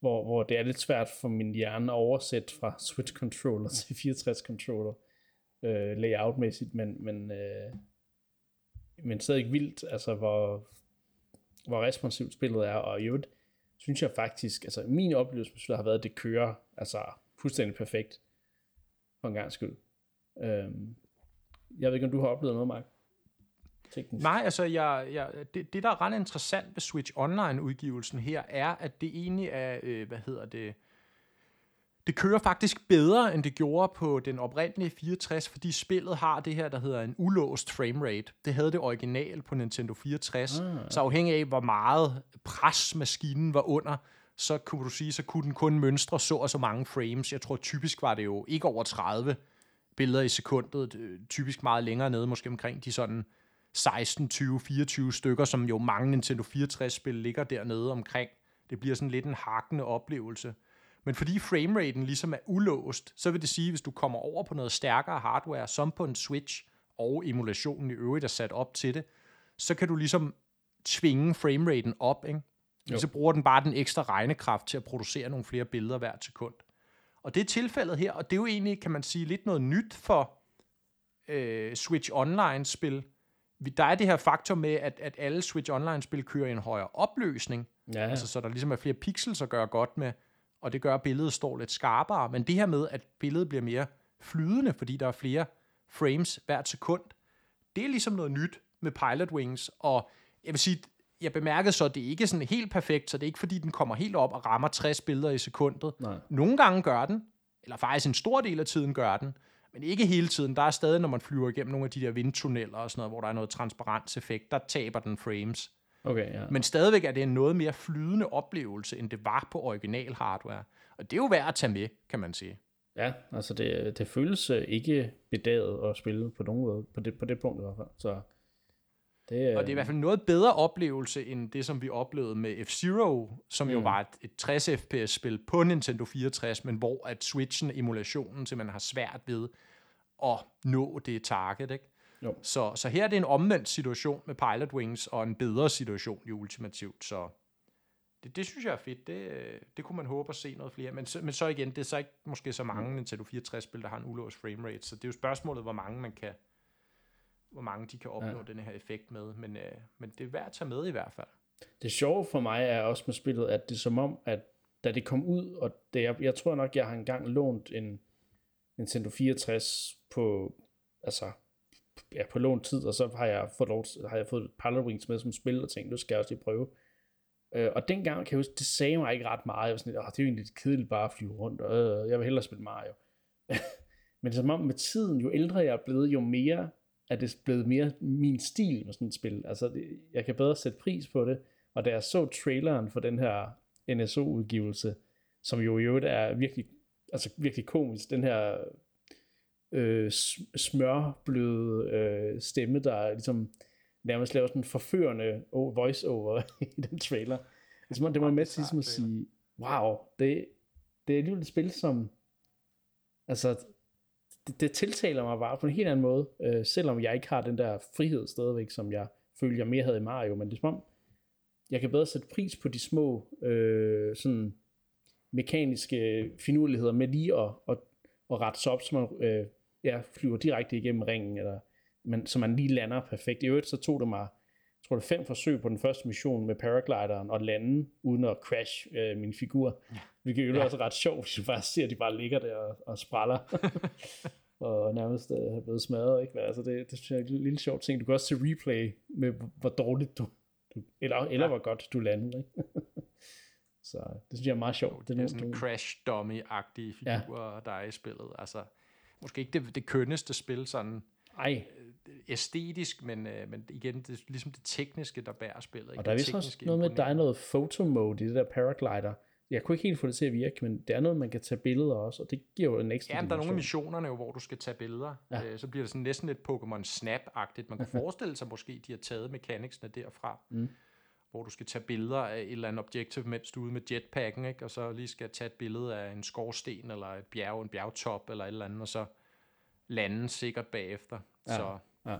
hvor, hvor det er lidt svært for min hjerne at oversætte fra Switch controller til 64 controller øh, layoutmæssigt, men, men, øh, men stadig vildt, altså hvor, hvor responsivt spillet er, og i øvrigt synes jeg faktisk, altså min oplevelse med spillet har været, at det kører altså fuldstændig perfekt, for en gang skyld. Øhm, jeg ved ikke, om du har oplevet noget, Mark? Teknisk. Nej, altså jeg, jeg, det, det, der er ret interessant ved Switch Online-udgivelsen her, er, at det egentlig er, øh, hvad hedder det, det kører faktisk bedre, end det gjorde på den oprindelige 64, fordi spillet har det her, der hedder en ulåst framerate. Det havde det original på Nintendo 64. Ah. Så afhængig af, hvor meget pres maskinen var under, så kunne du sige, så kunne den kun mønstre så og så mange frames. Jeg tror typisk var det jo ikke over 30 billeder i sekundet, typisk meget længere nede, måske omkring de sådan 16, 20, 24 stykker, som jo mange Nintendo 64-spil ligger dernede omkring. Det bliver sådan lidt en hakkende oplevelse. Men fordi frameraten ligesom er ulåst, så vil det sige, hvis du kommer over på noget stærkere hardware, som på en Switch, og emulationen i øvrigt er sat op til det, så kan du ligesom tvinge frameraten op, ikke? Jo. Så bruger den bare den ekstra regnekraft til at producere nogle flere billeder hvert sekund. Og det er tilfældet her, og det er jo egentlig, kan man sige, lidt noget nyt for øh, Switch Online-spil. Der er det her faktor med, at, at alle Switch Online-spil kører i en højere opløsning, ja. altså, så der ligesom er flere pixels at gøre godt med, og det gør, at billedet står lidt skarpere. Men det her med, at billedet bliver mere flydende, fordi der er flere frames hvert sekund, det er ligesom noget nyt med Pilot Wings, og jeg vil sige, jeg bemærkede så, at det ikke er sådan helt perfekt, så det er ikke fordi, den kommer helt op og rammer 60 billeder i sekundet. Nej. Nogle gange gør den, eller faktisk en stor del af tiden gør den, men ikke hele tiden. Der er stadig, når man flyver igennem nogle af de der vindtunneller og sådan noget, hvor der er noget transparenseffekt, der taber den frames. Okay, ja. Men stadigvæk er det en noget mere flydende oplevelse, end det var på original hardware. Og det er jo værd at tage med, kan man sige. Ja, altså det, det føles øh, ikke bedaget at spille på nogen måde, på det, på det punkt i hvert fald. Så det, og det er i hvert fald noget bedre oplevelse, end det, som vi oplevede med F-Zero, som mm. jo var et, et 60 fps-spil på Nintendo 64, men hvor at Switchen, emulationen, simpelthen har svært ved at nå det target, ikke? Jo. Så, så her er det en omvendt situation med Pilot Wings, og en bedre situation i ultimativt, så det, det synes jeg er fedt. Det, det kunne man håbe at se noget flere. Men, men så igen, det er så ikke måske så mange mm. Nintendo 64-spil, der har en ulåst framerate, så det er jo spørgsmålet, hvor mange man kan, hvor mange de kan opnå ja. den her effekt med. Men, øh, men det er værd at tage med i hvert fald. Det sjove for mig er også med spillet, at det er som om, at da det kom ud, og det, jeg, jeg tror nok, jeg har engang lånt en Nintendo 64 på, altså, ja, på lånt tid, og så har jeg fået, lov, har jeg fået Pilot Wings med som spil, og tænkte, nu skal jeg også lige prøve. Øh, og dengang kan jeg huske, det sagde mig ikke ret meget. Jeg var sådan lidt, det er jo egentlig lidt kedeligt bare at flyve rundt, og øh, jeg vil hellere spille Mario. Men som om med tiden, jo ældre jeg er blevet, jo mere er det blevet mere min stil med sådan et spil. Altså, det, jeg kan bedre sætte pris på det. Og da jeg så traileren for den her NSO-udgivelse, som jo i øvrigt er virkelig, altså virkelig komisk, den her øh, smørbløde øh, stemme, der ligesom nærmest laver sådan en forførende voice-over i den trailer. Det er som om, det var med til ligesom at sige, wow, det, det er alligevel et spil, som altså, det, det tiltaler mig bare på en helt anden måde, øh, selvom jeg ikke har den der frihed stadigvæk, som jeg følte, jeg mere havde i Mario, men det er som om, jeg kan bedre sætte pris på de små øh, sådan mekaniske finurligheder med lige at, at, at rette sig op, så man øh, ja, flyver direkte igennem ringen, eller men, så man lige lander perfekt. I øvrigt så tog det mig, jeg tror det fem forsøg på den første mission med paraglideren og lande uden at crash øh, min figur. Ja. Hvilket jo ja. også ret sjovt, hvis du bare ser, at de bare ligger der og, og spræller. og nærmest øh, har blevet smadret. Ikke? Altså det, det synes jeg er en lille sjov ting. Du kan også se replay med, hvor dårligt du, du eller, eller ja. hvor godt du landede. Ikke? så det synes jeg er meget sjovt. Det er, det er sådan en crash dummy-agtige figurer, ja. der er i spillet. Altså, måske ikke det, det kønneste spil sådan Ej. Øh, æstetisk, men, øh, men igen, det er ligesom det tekniske, der bærer spillet. Ikke? Og der er vist også noget med, at der er noget photo mode i det der paraglider, jeg kunne ikke helt få det til at virke, men det er noget, man kan tage billeder også, og det giver jo en ekstra Ja, men der er nogle af missionerne, jo, hvor du skal tage billeder. Ja. Øh, så bliver det sådan næsten lidt Pokémon Snap-agtigt. Man kan forestille sig måske, de har taget mechanicsene derfra. Mm hvor du skal tage billeder af et eller andet objektiv, mens du er ude med jetpacken, ikke? og så lige skal tage et billede af en skorsten, eller et bjerg, en bjergtop, eller et eller andet, og så lande sikkert bagefter. Ja. Så. Ja.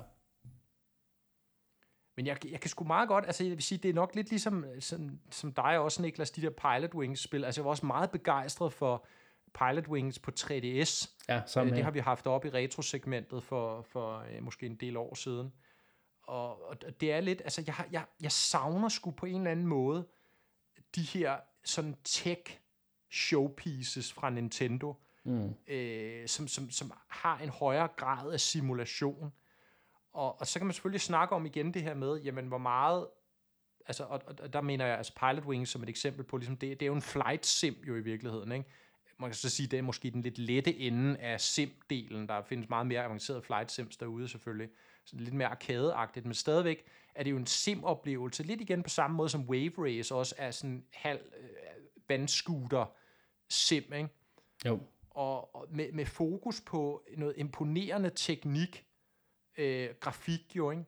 Men jeg, jeg kan sgu meget godt, altså jeg vil sige, det er nok lidt ligesom som, som dig også, Niklas, de der Pilot Wings-spil. Altså jeg var også meget begejstret for Pilot Wings på 3DS. Ja, sammen Øh, det har vi haft op i retrosegmentet for, for øh, måske en del år siden. Og, og det er lidt, altså jeg, jeg, jeg savner sgu på en eller anden måde de her sådan tech showpieces fra Nintendo, Mm. øh, som, som, som har en højere grad af simulation. Og, og så kan man selvfølgelig snakke om igen det her med, jamen hvor meget, altså, og, og der mener jeg altså Pilot Wings som et eksempel på, ligesom det, det er jo en flight sim jo i virkeligheden, ikke? Man kan så sige, det er måske den lidt lette ende af sim-delen. Der findes meget mere avancerede flight sims derude selvfølgelig. Lidt mere arcade men stadigvæk er det jo en sim-oplevelse. Lidt igen på samme måde som Wave Race også er sådan en halv øh, vandscooter sim, ikke? Jo. og, og med, med fokus på noget imponerende teknik, øh, grafik jo, ikke?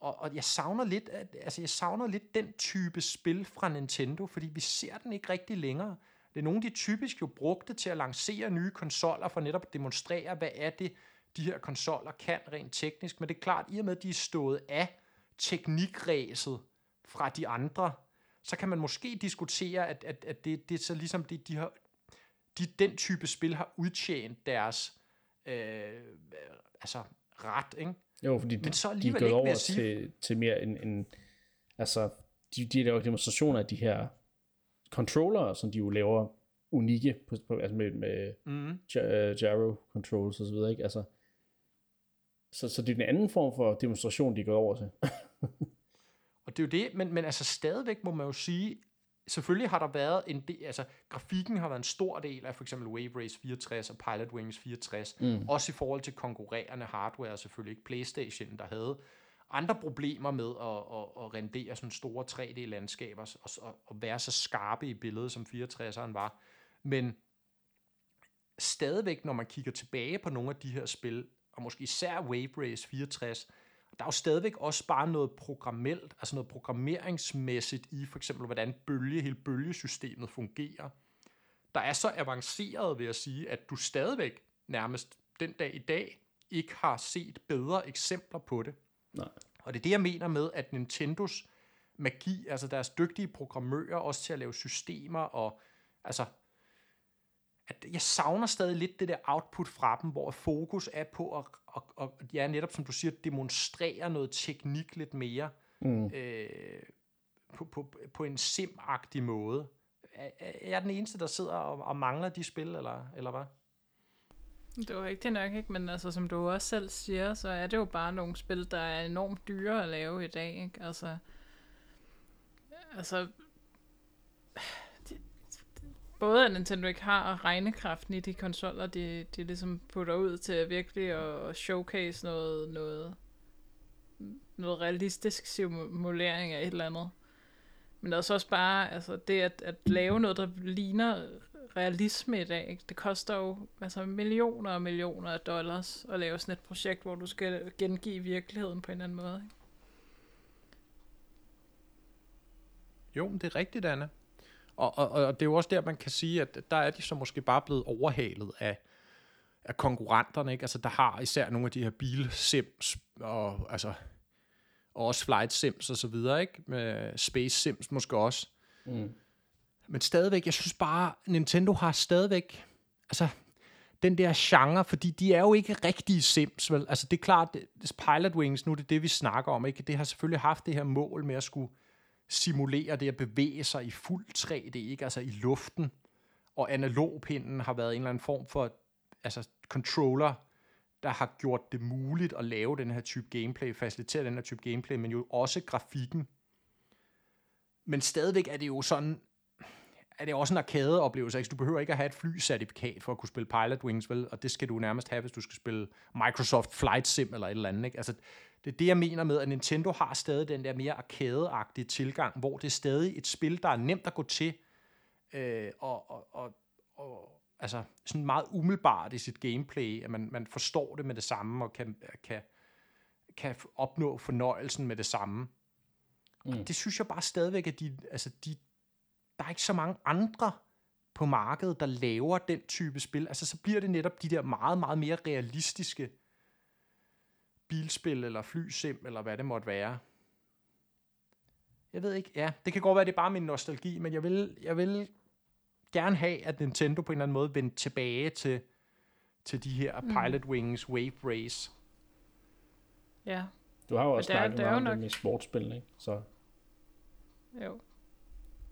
Og, og jeg savner lidt, at, altså jeg savner lidt den type spil fra Nintendo, fordi vi ser den ikke rigtig længere. Det er nogle, de typisk jo brugte til at lancere nye konsoller, for netop at demonstrere, hvad er det, de her konsoller kan rent teknisk. Men det er klart, i og med, at de er stået af teknikræset fra de andre, så kan man måske diskutere, at, at, at det, det er så ligesom, det, de har, de, den type spil har udtjent deres øh, altså ret, ikke? Jo, fordi Men så de er alligevel gået over sige. til, til mere en, en altså, de, de laver demonstrationer af de her controller, som de jo laver unikke, på, på, altså med, med Mm. gy- gyro controls og så videre, ikke? Altså, så, så det er en anden form for demonstration, de er gået over til. Og det er jo det, men, men altså stadigvæk må man jo sige, selvfølgelig har der været en del, altså grafikken har været en stor del af for eksempel Wave Race 64 og Pilot Wings 64, mm. også i forhold til konkurrerende hardware selvfølgelig, ikke Playstation, der havde andre problemer med at, at, at rendere sådan store 3D-landskaber og, og, og være så skarpe i billedet, som 64'eren var. Men stadigvæk, når man kigger tilbage på nogle af de her spil, og måske især Wave Race 64, der er jo stadigvæk også bare noget programmelt, altså noget programmeringsmæssigt i for eksempel, hvordan bølge, hele bølgesystemet fungerer. Der er så avanceret, vil jeg sige, at du stadigvæk nærmest den dag i dag ikke har set bedre eksempler på det. Nej. Og det er det, jeg mener med, at Nintendos magi, altså deres dygtige programmører, også til at lave systemer, og altså, at jeg savner stadig lidt det der output fra dem, hvor fokus er på at, at, at, at ja, netop som du siger, demonstrere noget teknik lidt mere, Mm. øh, på, på, på en sim-agtig måde. Er, er jeg den eneste, der sidder og, og mangler de spil, eller, eller hvad? Det var rigtigt nok, ikke? Men altså, som du også selv siger, så er det jo bare nogle spil, der er enormt dyre at lave i dag, ikke? Altså, altså både at Nintendo ikke har regnekraften i de konsoller, de, de ligesom putter ud til virkelig at showcase noget, noget, noget realistisk simulering af et eller andet. Men også også bare altså det at, at lave noget, der ligner realisme i dag. Ikke? Det koster jo altså millioner og millioner af dollars at lave sådan et projekt, hvor du skal gengive virkeligheden på en eller anden måde. Ikke? Jo, men det er rigtigt, Anna. Og, og, og det er jo også der, man kan sige, at der er de så måske bare blevet overhalet af, af konkurrenterne, ikke? Altså, der har især nogle af de her bilsims, og, altså, og også flight sims og så videre, ikke? Med space sims måske også. Mm. Men stadigvæk, jeg synes bare, Nintendo har stadigvæk, altså, den der genre, fordi de er jo ikke rigtige sims, vel? Altså, det er klart, Pilot Wings, nu er det det, vi snakker om, ikke? Det har selvfølgelig haft det her mål med at skulle simulere det at bevæge sig i fuld 3D, ikke? Altså i luften. Og analogpinden har været en eller anden form for altså controller, der har gjort det muligt at lave den her type gameplay, facilitere den her type gameplay, men jo også grafikken. Men stadigvæk er det jo sådan, er det også en arcade-oplevelse. Ikke? Du behøver ikke at have et flycertifikat for at kunne spille Pilot Wings, vel? Og det skal du nærmest have, hvis du skal spille Microsoft Flight Sim eller et eller andet. Ikke? Altså, det er det, jeg mener med, at Nintendo har stadig den der mere arcade-agtige tilgang, hvor det er stadig et spil, der er nemt at gå til, øh, og, og, og, og altså sådan meget umiddelbart i sit gameplay, at man, man forstår det med det samme, og kan, kan, kan opnå fornøjelsen med det samme. Mm. Og det synes jeg bare stadigvæk, at de, altså de, der er ikke så mange andre på markedet, der laver den type spil. Altså så bliver det netop de der meget, meget mere realistiske bilspil, eller flysim, eller hvad det måtte være. Jeg ved ikke, ja, det kan godt være, det er bare min nostalgi, men jeg vil, jeg vil gerne have, at Nintendo på en eller anden måde vendte tilbage til, til de her Mm. Pilot Wings Wave Race. Ja, Du har jo også det snakket det meget om det nok- med sportsspil, ikke? Så jo.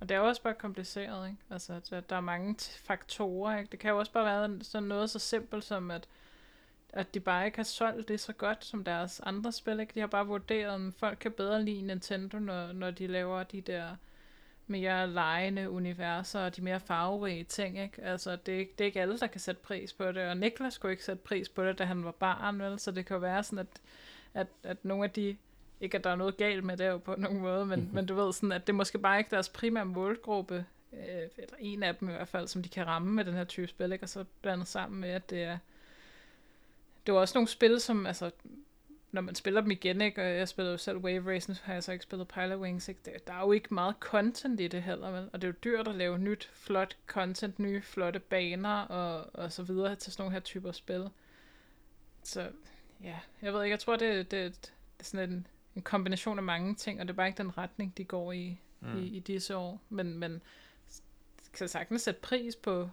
Og det er jo også bare kompliceret, ikke? Altså, der, der er mange faktorer, ikke? Det kan jo også bare være sådan noget så simpelt som, at, at de bare ikke har solgt det så godt som deres andre spil, ikke? De har bare vurderet, om folk kan bedre lide Nintendo, når, når de laver de der mere legende universer og de mere farverige ting, ikke? Altså, det er, ikke, det er ikke alle, der kan sætte pris på det, og Niklas kunne ikke sætte pris på det, da han var barn, vel? Så det kan jo være sådan, at, at, at nogle af de ikke at der er noget galt med det på nogen måde, men, men du ved sådan, at det er måske bare ikke deres primære målgruppe, øh, eller en af dem i hvert fald, som de kan ramme med den her type spil, ikke? og så blandet sammen med, at det er, det er også nogle spil, som, altså, når man spiller dem igen, ikke? og jeg spiller jo selv Wave Race, nu har jeg så ikke spillet Pilot Wings, ikke? Det, der er jo ikke meget content i det heller, vel? og det er jo dyrt at lave nyt, flot content, nye, flotte baner, og, og så videre til sådan nogle her typer spil. Så ja, jeg ved ikke, jeg tror, det, det, det er sådan en, en kombination af mange ting, og det er bare ikke den retning, de går i, mm. i, i disse år. Men, men kan sagtens sætte pris på,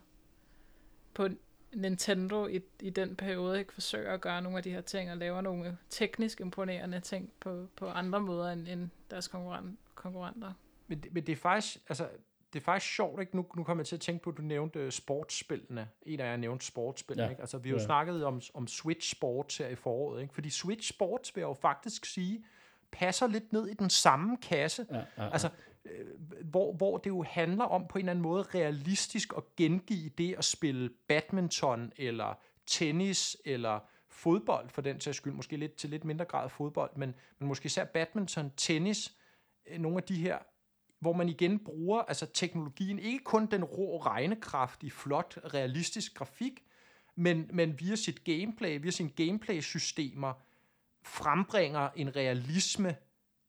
på Nintendo i, i den periode, ikke forsøger at gøre nogle af de her ting, og laver nogle teknisk imponerende ting på, på andre måder end, end deres konkurrent, konkurrenter. Men, det- men det er faktisk, altså, det er faktisk sjovt, ikke? Nu, nu kommer jeg til at tænke på, at du nævnte øh, sportsspillene. En af jer nævnte sportsspillene, Ja. ikke? Altså, vi har jo Ja. snakket om, om Switch Sports her i foråret, ikke? Fordi Switch Sports, vil jeg jo faktisk sige, passer lidt ned i den samme kasse. ja, ja, ja. Altså, Øh, hvor, hvor det jo handler om på en eller anden måde realistisk at gengive det at spille badminton, eller tennis, eller fodbold, for den sags skyld, måske lidt til lidt mindre grad fodbold, men, men måske især badminton, tennis, øh, nogle af de her, hvor man igen bruger altså teknologien, ikke kun den rå regnekraft i flot, realistisk grafik, men, men via sit gameplay, via sine gameplay-systemer, frembringer en realisme,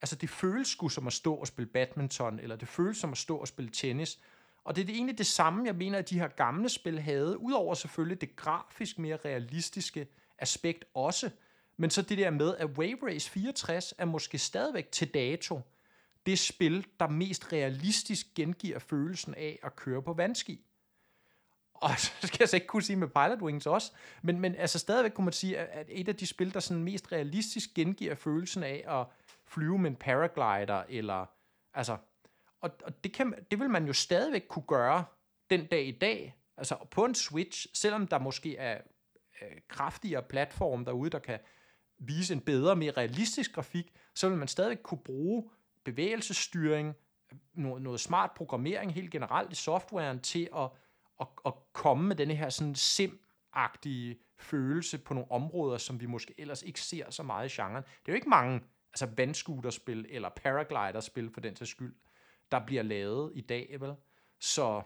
altså det føles sgu som at stå og spille badminton, eller det føles som at stå og spille tennis. Og det er det egentlig det samme, jeg mener, at de her gamle spil havde, udover selvfølgelig det grafisk mere realistiske aspekt også, men så det der med, at Wave Race 64 er måske stadigvæk til dato det spil, der mest realistisk gengiver følelsen af at køre på vandski. Og så skal jeg så ikke kunne sige med Pilot Wings også, men, men altså stadigvæk kunne man sige, at et af de spil, der sådan mest realistisk gengiver følelsen af at flyve med en paraglider, eller altså, og, og det, kan, det vil man jo stadigvæk kunne gøre den dag i dag, altså på en Switch, selvom der måske er øh, kraftigere platform derude, der kan vise en bedre, mere realistisk grafik, så vil man stadigvæk kunne bruge bevægelsesstyring, noget, noget smart programmering helt generelt i softwaren til at, at, at komme med denne her sådan sim-agtige følelse på nogle områder, som vi måske ellers ikke ser så meget i genren. Det er jo ikke mange altså vandscooterspil eller paragliderspil for den til skyld, der bliver lavet i dag, vel? Så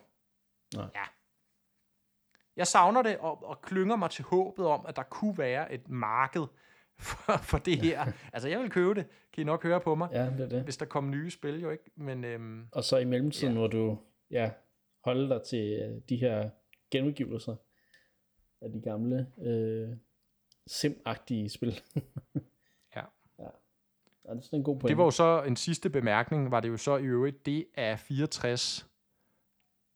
Nej. ja. Jeg savner det og, og klynger mig til håbet om, at der kunne være et marked for, for det her. altså, jeg vil købe det. Kan I nok høre på mig? ja, det er det. Hvis der kommer nye spil, jo ikke? Men øhm, Og så i mellemtiden Ja. må du ja, holde dig til øh, de her genudgivelser af de gamle øh, sim-agtige spil. Ja. det er sådan en god point. det var jo så en sidste bemærkning, var det jo så i øvrigt det af 64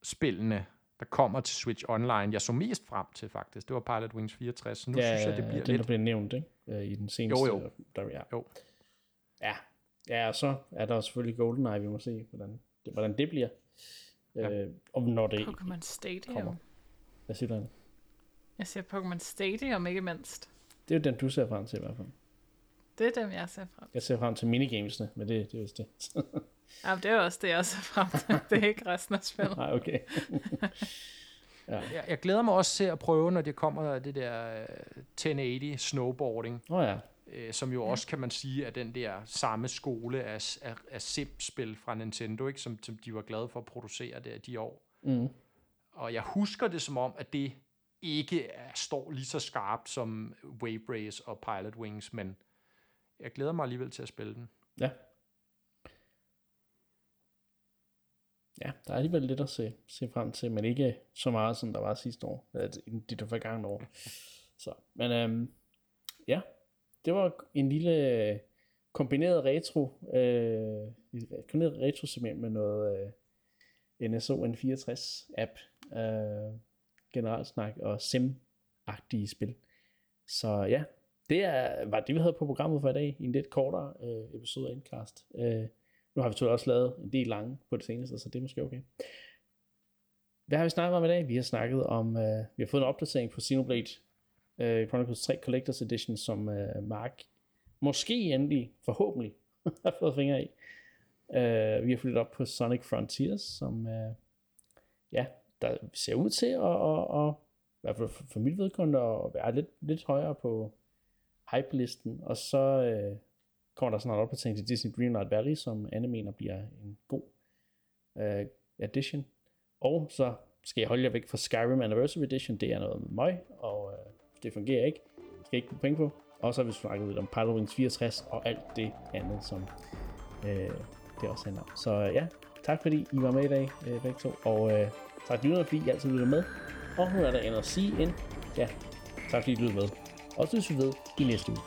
spillene, der kommer til Switch Online, jeg så mest frem til faktisk. Det var Pilot Wings 64. Så nu ja, synes jeg, det bliver den, lidt... der bliver nævnt ikke? Øh, i den seneste. Jo, jo. Der, ja. Jo. Ja. ja, og så er der selvfølgelig GoldenEye, vi må se, hvordan det, hvordan det bliver. Ja. Øh, og når det Pokémon Stadium. kommer. Hvad siger du, Anne? Jeg siger Pokémon Stadium, ikke mindst. Det er jo den, du ser frem til i hvert fald. Det er dem, jeg ser frem Jeg ser frem til minigamesene, men det, det er vist det. Ja, det er også det, jeg ser frem til. Det er ikke resten af spillet. Nej, okay. Jeg, jeg glæder mig også til at prøve, når det kommer det der øh, 1080 snowboarding, Nå ja, øh, som jo også, kan man sige, er den der samme skole af, af, af sim-spil fra Nintendo, ikke? Som, som de var glade for at producere der de år. mm. Og jeg husker det som om, at det ikke er, står lige så skarpt som Wave Race og Pilot Wings, men jeg glæder mig alligevel til at spille den. ja. Ja, der er alligevel lidt at se, se frem til, men ikke så meget, som der var sidste år, eller de der forgangne år. Så, men øhm, ja, det var en lille kombineret retro, øh, et kombineret retro segment med noget øh, NSO N64 app øh, generelt snak og sim-agtige spil. Så ja, det er, var det, vi havde på programmet for i dag, i en lidt kortere øh, episode af Endcast. Øh, nu har vi selvfølgelig også lavet en del lange på det seneste, så det er måske okay. Hvad har vi snakket om i dag? Vi har snakket om, øh, vi har fået en opdatering på Xenoblade øh, Chronicles 3 Collector's Edition, som øh, Mark måske endelig, forhåbentlig, har fået fingre i. Øh, vi har flyttet op på Sonic Frontiers, som øh, ja, der ser ud til at, at, at, i hvert fald for mit vedkommende, at være lidt, lidt højere på hype-listen. Og så øh, kommer der snart opdatering til Disney Dreamlight Valley, som Anne mener bliver en god øh, addition. Og så skal jeg holde jer væk fra Skyrim Anniversary Edition. Det er noget med mig, og øh, det fungerer ikke. Det skal ikke på penge på. Og så har vi snakket lidt om Pilot Wings 64 og alt det andet, som øh, det også handler om. Så øh, ja, tak fordi I var med i dag, øh, begge to. Og øh, tak til fordi I altid lytter med. Og nu er der end at sige ja, tak fordi I lyttede med. Og så vi ved i næste uge.